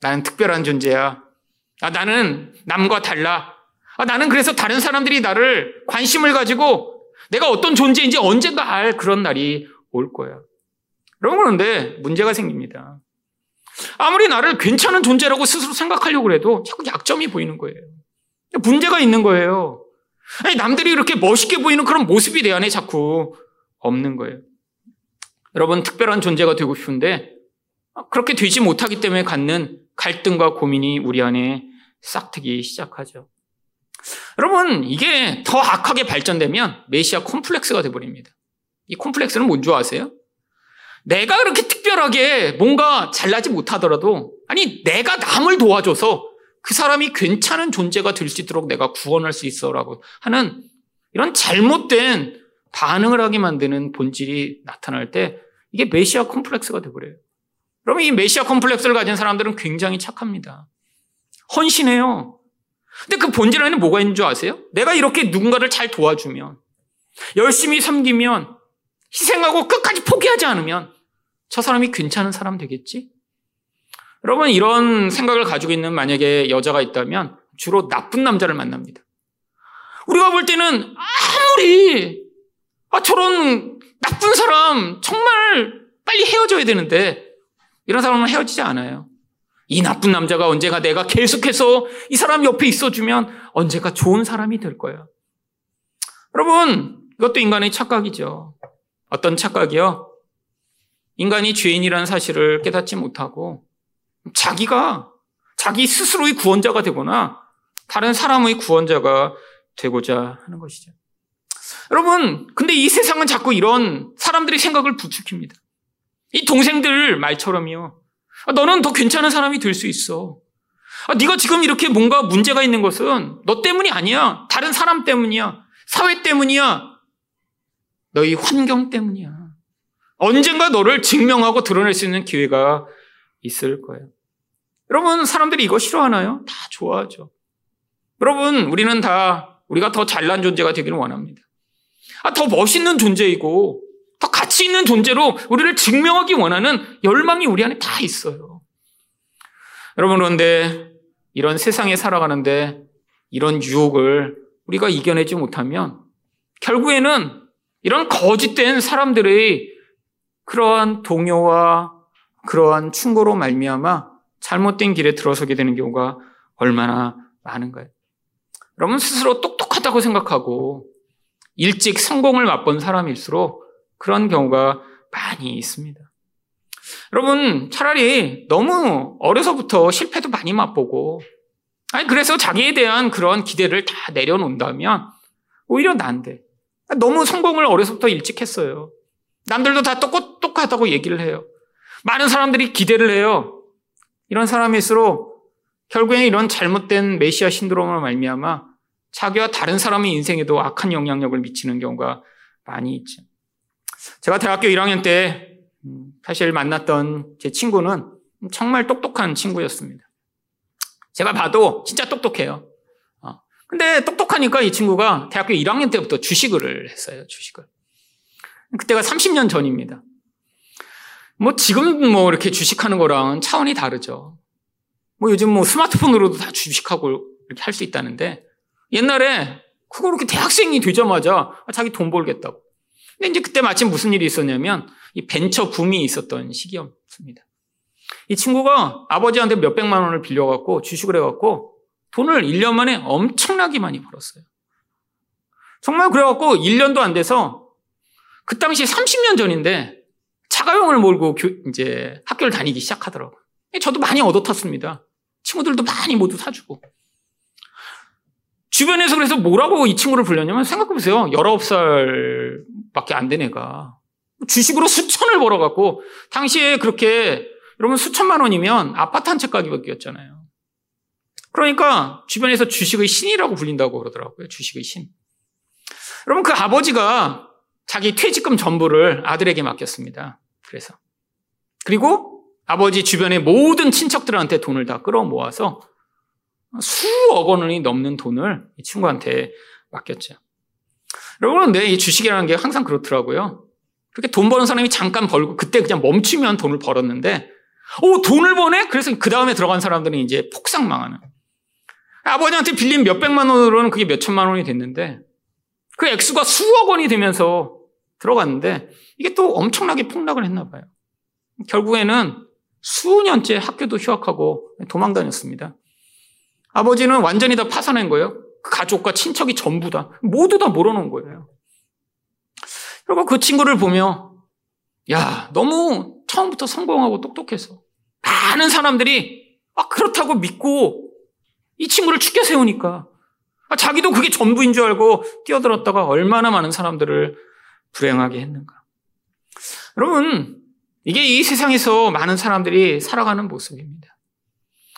나는 특별한 존재야. 아, 나는 남과 달라. 아, 나는 그래서 다른 사람들이 나를 관심을 가지고 내가 어떤 존재인지 언젠가 알 그런 날이 올 거야. 여러분, 그런데 문제가 생깁니다. 아무리 나를 괜찮은 존재라고 스스로 생각하려고 해도 자꾸 약점이 보이는 거예요. 문제가 있는 거예요. 아니, 남들이 이렇게 멋있게 보이는 그런 모습이 내 안에 자꾸 없는 거예요. 여러분, 특별한 존재가 되고 싶은데 그렇게 되지 못하기 때문에 갖는 갈등과 고민이 우리 안에 싹트기 시작하죠. 여러분, 이게 더 악하게 발전되면 메시아 콤플렉스가 돼버립니다. 이 콤플렉스는 뭔 줄 아세요? 내가 그렇게 특별하게 뭔가 잘나지 못하더라도, 아니, 내가 남을 도와줘서 그 사람이 괜찮은 존재가 될 수 있도록 내가 구원할 수 있어라고 하는 이런 잘못된 반응을 하게 만드는 본질이 나타날 때 이게 메시아 콤플렉스가 되버려요. 그러면 이 메시아 콤플렉스를 가진 사람들은 굉장히 착합니다. 헌신해요. 근데 그 본질 안에 뭐가 있는 줄 아세요? 내가 이렇게 누군가를 잘 도와주면, 열심히 섬기면, 희생하고 끝까지 포기하지 않으면 저 사람이 괜찮은 사람 되겠지? 여러분, 이런 생각을 가지고 있는 만약에 여자가 있다면 주로 나쁜 남자를 만납니다. 우리가 볼 때는 아무리 아, 저런 나쁜 사람 정말 빨리 헤어져야 되는데 이런 사람은 헤어지지 않아요. 이 나쁜 남자가 언제가 내가 계속해서 이 사람 옆에 있어주면 언제가 좋은 사람이 될 거야. 여러분, 이것도 인간의 착각이죠. 어떤 착각이요? 인간이 죄인이라는 사실을 깨닫지 못하고 자기가 자기 스스로의 구원자가 되거나 다른 사람의 구원자가 되고자 하는 것이죠. 여러분, 근데 이 세상은 자꾸 이런 사람들의 생각을 부추깁니다. 이 동생들 말처럼요. 아, 너는 더 괜찮은 사람이 될 수 있어. 아, 네가 지금 이렇게 뭔가 문제가 있는 것은 너 때문이 아니야. 다른 사람 때문이야. 사회 때문이야. 너희 환경 때문이야. 언젠가 너를 증명하고 드러낼 수 있는 기회가 있을 거예요. 여러분, 사람들이 이거 싫어하나요? 다 좋아하죠. 여러분, 우리는 다 우리가 더 잘난 존재가 되기를 원합니다. 아, 더 멋있는 존재이고 더 가치 있는 존재로 우리를 증명하기 원하는 열망이 우리 안에 다 있어요. 여러분, 그런데 이런 세상에 살아가는데 이런 유혹을 우리가 이겨내지 못하면 결국에는 이런 거짓된 사람들의 그러한 동요와 그러한 충고로 말미암아 잘못된 길에 들어서게 되는 경우가 얼마나 많은가요? 여러분 스스로 똑똑하다고 생각하고 일찍 성공을 맛본 사람일수록 그런 경우가 많이 있습니다. 여러분, 차라리 너무 어려서부터 실패도 많이 맛보고, 아니, 그래서 자기에 대한 그런 기대를 다 내려놓는다면 오히려 난데. 너무 성공을 어려서부터 일찍 했어요. 남들도 다 똑똑하다고 얘기를 해요. 많은 사람들이 기대를 해요. 이런 사람일수록 결국에 이런 잘못된 메시아 신드롬을 말미암아 자기와 다른 사람의 인생에도 악한 영향력을 미치는 경우가 많이 있죠. 제가 대학교 1학년 때 음, 사실 만났던 제 친구는 정말 똑똑한 친구였습니다. 제가 봐도 진짜 똑똑해요. 어. 근데 똑똑하니까 이 친구가 대학교 1학년 때부터 주식을 했어요, 주식을. 그때가 30년 전입니다. 뭐 지금 뭐 이렇게 주식하는 거랑 차원이 다르죠. 뭐 요즘 뭐 스마트폰으로도 다 주식하고 이렇게 할 수 있다는데 옛날에 그거 그렇게 대학생이 되자마자 자기 돈 벌겠다고. 근데 이제 그때 마침 무슨 일이 있었냐면 이 벤처 붐이 있었던 시기였습니다. 이 친구가 아버지한테 몇백만 원을 빌려갖고 주식을 해갖고 돈을 1년 만에 엄청나게 많이 벌었어요. 정말 그래갖고 1년도 안 돼서 그 당시 30년 전인데 차가용을 몰고 이제 학교를 다니기 시작하더라고요. 저도 많이 얻어 탔습니다. 친구들도 많이 모두 사주고. 주변에서 그래서 뭐라고 이 친구를 불렀냐면 생각해보세요. 19살 밖에 안 된 애가. 주식으로 수천을 벌어갖고 당시에 그렇게 여러분 수천만 원이면 아파트 한 채 가격이었잖아요. 그러니까 주변에서 주식의 신이라고 불린다고 그러더라고요. 주식의 신. 여러분 그 아버지가 자기 퇴직금 전부를 아들에게 맡겼습니다. 그래서 그리고 아버지 주변의 모든 친척들한테 돈을 다 끌어 모아서 수억 원이 넘는 돈을 이 친구한테 맡겼죠. 여러분, 근데 이 주식이라는 게 항상 그렇더라고요. 그렇게 돈 버는 사람이 잠깐 벌고 그때 그냥 멈추면 돈을 벌었는데, 오, 돈을 버네? 그래서 그 다음에 들어간 사람들은 이제 폭삭 망하는. 아버지한테 빌린 몇백만 원으로는 그게 몇천만 원이 됐는데, 그 액수가 수억 원이 되면서 들어갔는데, 이게 또 엄청나게 폭락을 했나 봐요. 결국에는 수년째 학교도 휴학하고 도망 다녔습니다. 아버지는 완전히 다 파산한 거예요. 그 가족과 친척이 전부 다 모두 다 몰아놓은 거예요. 그리고 그 친구를 보며 야 너무 처음부터 성공하고 똑똑해서 많은 사람들이 아 그렇다고 믿고 이 친구를 축켜 세우니까 아, 자기도 그게 전부인 줄 알고 뛰어들었다가 얼마나 많은 사람들을 불행하게 했는가. 여러분 이게 이 세상에서 많은 사람들이 살아가는 모습입니다.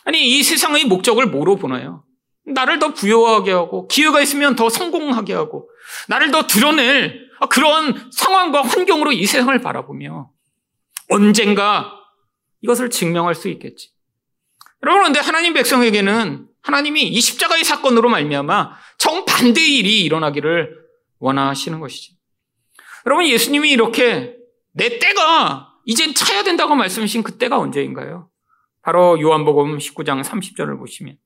아니 이 세상의 목적을 뭐로 보나요? 나를 더 부여하게 하고 기회가 있으면 더 성공하게 하고 나를 더 드러낼 그런 상황과 환경으로 이 세상을 바라보며 언젠가 이것을 증명할 수 있겠지. 여러분 그런데 하나님 백성에게는 하나님이 이 십자가의 사건으로 말미암아 정반대의 일이 일어나기를 원하시는 것이죠. 여러분 예수님이 이렇게 내 때가 이젠 차야 된다고 말씀하신 그 때가 언제인가요? 바로 요한복음 19장 30절을 보시면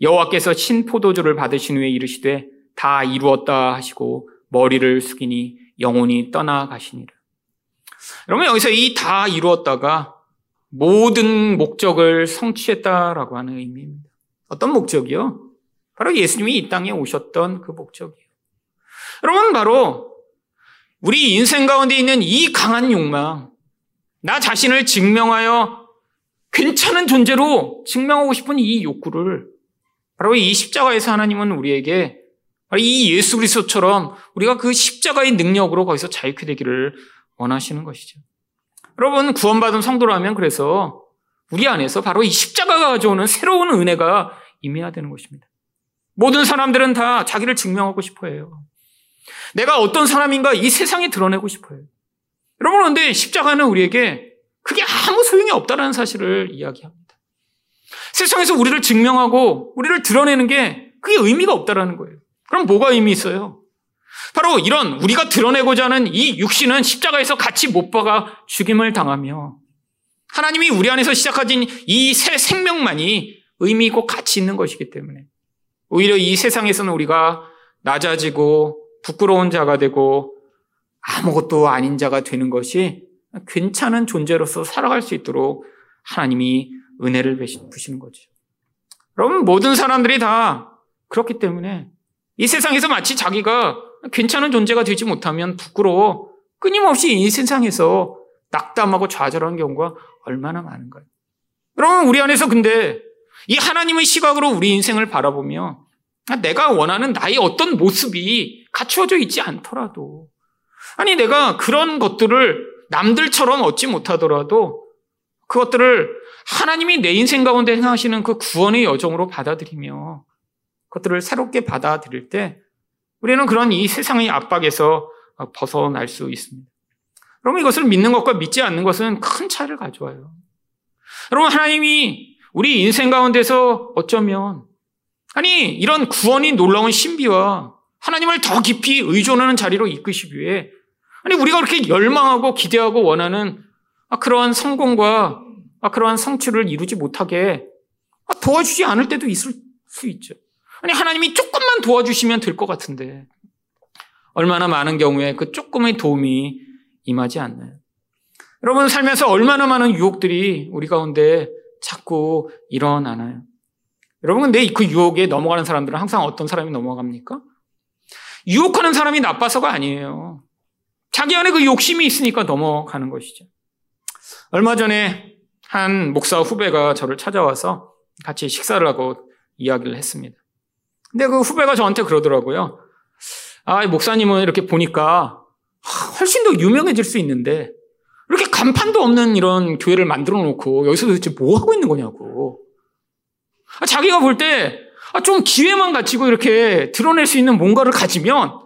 여호와께서 신포도주를 받으신 후에 이르시되 다 이루었다 하시고 머리를 숙이니 영혼이 떠나가시니라. 여러분 여기서 이 다 이루었다가 모든 목적을 성취했다라고 하는 의미입니다. 어떤 목적이요? 바로 예수님이 이 땅에 오셨던 그 목적이에요. 여러분 바로 우리 인생 가운데 있는 이 강한 욕망, 나 자신을 증명하여 괜찮은 존재로 증명하고 싶은 이 욕구를 바로 이 십자가에서 하나님은 우리에게 이 예수 그리스도처럼 우리가 그 십자가의 능력으로 거기서 자유케 되기를 원하시는 것이죠. 여러분 구원받은 성도라면 그래서 우리 안에서 바로 이 십자가가 가져오는 새로운 은혜가 임해야 되는 것입니다. 모든 사람들은 다 자기를 증명하고 싶어 해요. 내가 어떤 사람인가 이 세상에 드러내고 싶어요. 여러분, 그런데 십자가는 우리에게 그게 아무 소용이 없다는 사실을 이야기합니다. 세상에서 우리를 증명하고 우리를 드러내는 게 그게 의미가 없다라는 거예요. 그럼 뭐가 의미 있어요? 바로 이런 우리가 드러내고자 하는 이 육신은 십자가에서 같이 못 박아 죽임을 당하며 하나님이 우리 안에서 시작하신 이 새 생명만이 의미 있고 가치 있는 것이기 때문에 오히려 이 세상에서는 우리가 낮아지고 부끄러운 자가 되고 아무것도 아닌 자가 되는 것이 괜찮은 존재로서 살아갈 수 있도록 하나님이 은혜를 부시는 거죠. 여러분, 모든 사람들이 다 그렇기 때문에 이 세상에서 마치 자기가 괜찮은 존재가 되지 못하면 부끄러워 끊임없이 이 세상에서 낙담하고 좌절하는 경우가 얼마나 많은가요? 여러분, 우리 안에서 근데 이 하나님의 시각으로 우리 인생을 바라보며 내가 원하는 나의 어떤 모습이 갖추어져 있지 않더라도 아니, 내가 그런 것들을 남들처럼 얻지 못하더라도 그것들을 하나님이 내 인생 가운데 행하시는 그 구원의 여정으로 받아들이며 그것들을 새롭게 받아들일 때 우리는 그런 이 세상의 압박에서 벗어날 수 있습니다. 여러분 이것을 믿는 것과 믿지 않는 것은 큰 차이를 가져와요. 여러분 하나님이 우리 인생 가운데서 어쩌면 아니 이런 구원이 놀라운 신비와 하나님을 더 깊이 의존하는 자리로 이끄시기 위해 아니, 우리가 그렇게 열망하고 기대하고 원하는 그러한 성공과 그러한 성취를 이루지 못하게 도와주지 않을 때도 있을 수 있죠. 아니, 하나님이 조금만 도와주시면 될 것 같은데, 얼마나 많은 경우에 그 조금의 도움이 임하지 않나요? 여러분, 살면서 얼마나 많은 유혹들이 우리 가운데 자꾸 일어나나요? 여러분, 근데 그 유혹에 넘어가는 사람들은 항상 어떤 사람이 넘어갑니까? 유혹하는 사람이 나빠서가 아니에요. 자기 안에 그 욕심이 있으니까 넘어가는 것이죠. 얼마 전에 한 목사 후배가 저를 찾아와서 같이 식사를 하고 이야기를 했습니다. 근데 그 후배가 저한테 그러더라고요. 아, 목사님은 이렇게 보니까 훨씬 더 유명해질 수 있는데 이렇게 간판도 없는 이런 교회를 만들어 놓고 여기서 도대체 뭐 하고 있는 거냐고. 아, 자기가 볼 때좀 아, 기회만 가지고 이렇게 드러낼 수 있는 뭔가를 가지면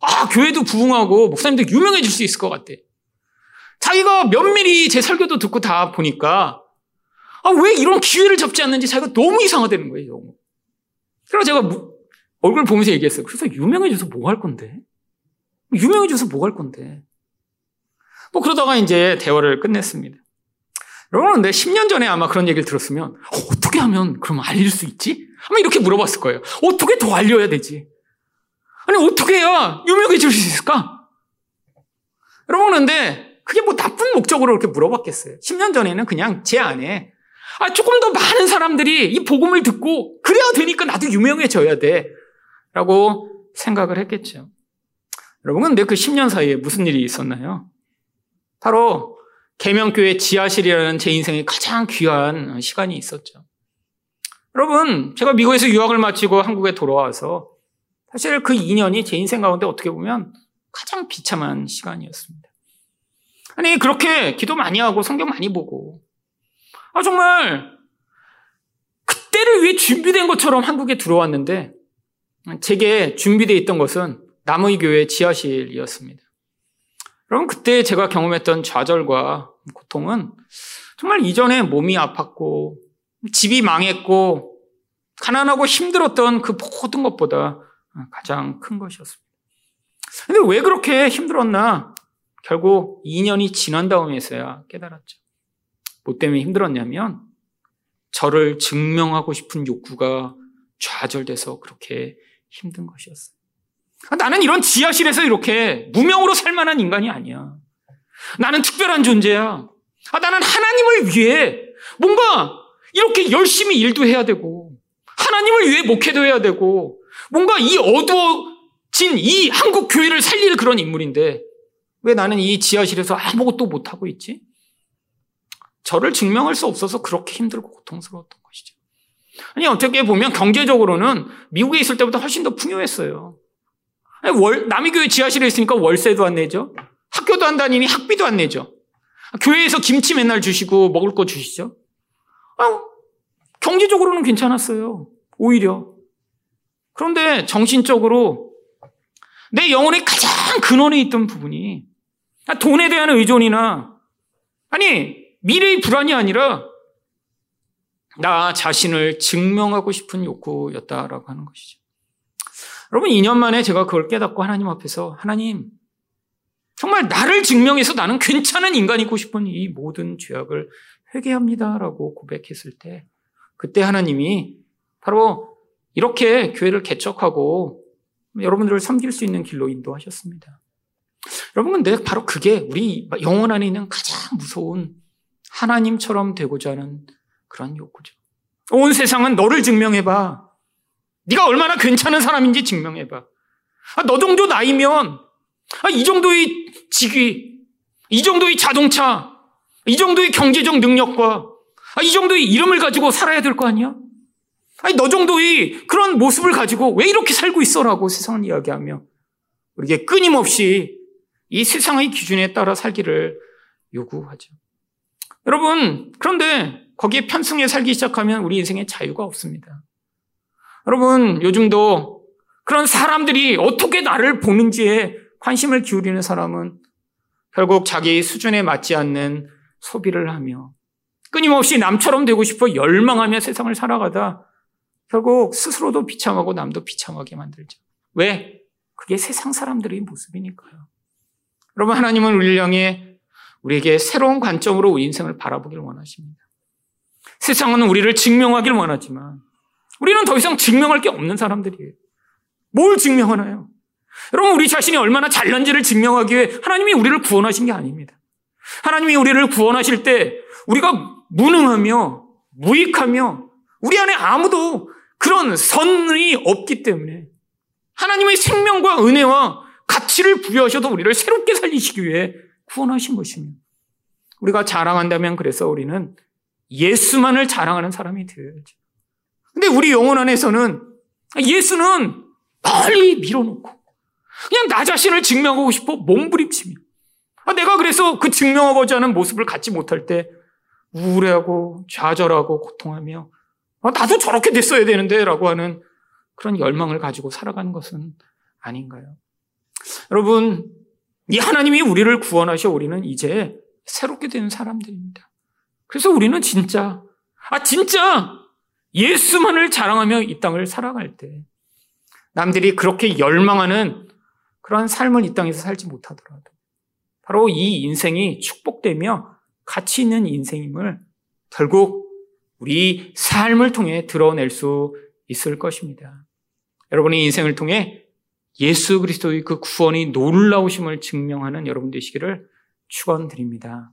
아, 교회도 부흥하고 목사님도 유명해질 수 있을 것 같아. 자기가 면밀히 제 설교도 듣고 다 보니까 아, 왜 이런 기회를 잡지 않는지 자기가 너무 이상하다는 거예요. 그래서 제가 얼굴 보면서 얘기했어요. 그래서 유명해져서 뭐 할 건데? 유명해져서 뭐 할 건데? 뭐 그러다가 이제 대화를 끝냈습니다. 여러분, 근데 10년 전에 아마 그런 얘기를 들었으면, 어, 어떻게 하면 그럼 알릴 수 있지? 아마 이렇게 물어봤을 거예요. 어떻게 더 알려야 되지? 아니, 어떻게 해야 유명해질 수 있을까? 여러분, 근데 그게 뭐 나쁜 목적으로 이렇게 물어봤겠어요. 10년 전에는 그냥 제 안에, 아, 조금 더 많은 사람들이 이 복음을 듣고, 그래야 되니까 나도 유명해져야 돼. 라고 생각을 했겠죠. 여러분, 근데 그 10년 사이에 무슨 일이 있었나요? 바로 계명교회 지하실이라는 제 인생의 가장 귀한 시간이 있었죠. 여러분, 제가 미국에서 유학을 마치고 한국에 돌아와서 사실 그 2년이 제 인생 가운데 어떻게 보면 가장 비참한 시간이었습니다. 아니, 그렇게 기도 많이 하고 성경 많이 보고, 아, 정말, 그때를 위해 준비된 것처럼 한국에 들어왔는데, 제게 준비되어 있던 것은 남의 교회 지하실이었습니다. 여러분, 그때 제가 경험했던 좌절과 고통은 정말 이전에 몸이 아팠고, 집이 망했고, 가난하고 힘들었던 그 모든 것보다 가장 큰 것이었습니다. 근데 왜 그렇게 힘들었나? 결국 2년이 지난 다음에서야 깨달았죠. 뭐 때문에 힘들었냐면, 저를 증명하고 싶은 욕구가 좌절돼서 그렇게 힘든 것이었어요. 나는 이런 지하실에서 이렇게 무명으로 살 만한 인간이 아니야. 나는 특별한 존재야. 아, 나는 하나님을 위해 뭔가 이렇게 열심히 일도 해야 되고, 하나님을 위해 목회도 해야 되고, 뭔가 이 어두워진 이 한국 교회를 살릴 그런 인물인데, 왜 나는 이 지하실에서 아무것도 못하고 있지? 저를 증명할 수 없어서 그렇게 힘들고 고통스러웠던 것이죠. 아니, 어떻게 보면 경제적으로는 미국에 있을 때보다 훨씬 더 풍요했어요. 월, 남의 교회 지하실에 있으니까 월세도 안 내죠. 학교도 안 다니니 학비도 안 내죠. 교회에서 김치 맨날 주시고 먹을 거 주시죠. 아, 경제적으로는 괜찮았어요. 오히려. 그런데 정신적으로 내 영혼의 가장 근원에 있던 부분이 돈에 대한 의존이나 아니 미래의 불안이 아니라 나 자신을 증명하고 싶은 욕구였다라고 하는 것이죠. 여러분, 2년 만에 제가 그걸 깨닫고 하나님 앞에서 하나님, 정말 나를 증명해서 나는 괜찮은 인간이고 싶은 이 모든 죄악을 회개합니다라고 고백했을 때, 그때 하나님이 바로 이렇게 교회를 개척하고 여러분들을 섬길 수 있는 길로 인도하셨습니다. 여러분, 근데 바로 그게 우리 영혼 안에 있는 가장 무서운 하나님처럼 되고자 하는 그런 욕구죠. 온 세상은 너를 증명해봐. 네가 얼마나 괜찮은 사람인지 증명해봐. 아, 너 정도 나이면 아, 이 정도의 직위, 이 정도의 자동차, 이 정도의 경제적 능력과 아, 이 정도의 이름을 가지고 살아야 될 거 아니야? 아니, 너 정도의 그런 모습을 가지고 왜 이렇게 살고 있어 라고 세상은 이야기하며 우리에게 끊임없이 이 세상의 기준에 따라 살기를 요구하죠. 여러분, 그런데 거기에 편승해 살기 시작하면 우리 인생에 자유가 없습니다. 여러분, 요즘도 그런 사람들이 어떻게 나를 보는지에 관심을 기울이는 사람은 결국 자기 수준에 맞지 않는 소비를 하며 끊임없이 남처럼 되고 싶어 열망하며 세상을 살아가다 결국 스스로도 비참하고 남도 비참하게 만들죠. 왜? 그게 세상 사람들의 모습이니까요. 여러분, 하나님은 우리를 향해 우리에게 새로운 관점으로 우리 인생을 바라보길 원하십니다. 세상은 우리를 증명하길 원하지만 우리는 더 이상 증명할 게 없는 사람들이에요. 뭘 증명하나요? 여러분, 우리 자신이 얼마나 잘난지를 증명하기 위해 하나님이 우리를 구원하신 게 아닙니다. 하나님이 우리를 구원하실 때 우리가 무능하며 무익하며 우리 안에 아무도 그런 선이 없기 때문에 하나님의 생명과 은혜와 가치를 부여하셔도 우리를 새롭게 살리시기 위해 구원하신 것입니다. 우리가 자랑한다면 그래서 우리는 예수만을 자랑하는 사람이 되어야죠. 근데 우리 영혼 안에서는 예수는 빨리 밀어놓고 그냥 나 자신을 증명하고 싶어 몸부림치며 아, 내가 그래서 그 증명하고자 하는 모습을 갖지 못할 때 우울해하고 좌절하고 고통하며 아, 나도 저렇게 됐어야 되는데 라고 하는 그런 열망을 가지고 살아가는 것은 아닌가요? 여러분, 이 하나님이 우리를 구원하셔 우리는 이제 새롭게 되는 사람들입니다. 그래서 우리는 진짜, 아, 진짜 예수만을 자랑하며 이 땅을 살아갈 때 남들이 그렇게 열망하는 그러한 삶을 이 땅에서 살지 못하더라도 바로 이 인생이 축복되며 가치 있는 인생임을 결국 우리 삶을 통해 드러낼 수 있을 것입니다. 여러분의 인생을 통해 예수 그리스도의 그 구원이 놀라우심을 증명하는 여러분 되시기를 축원드립니다.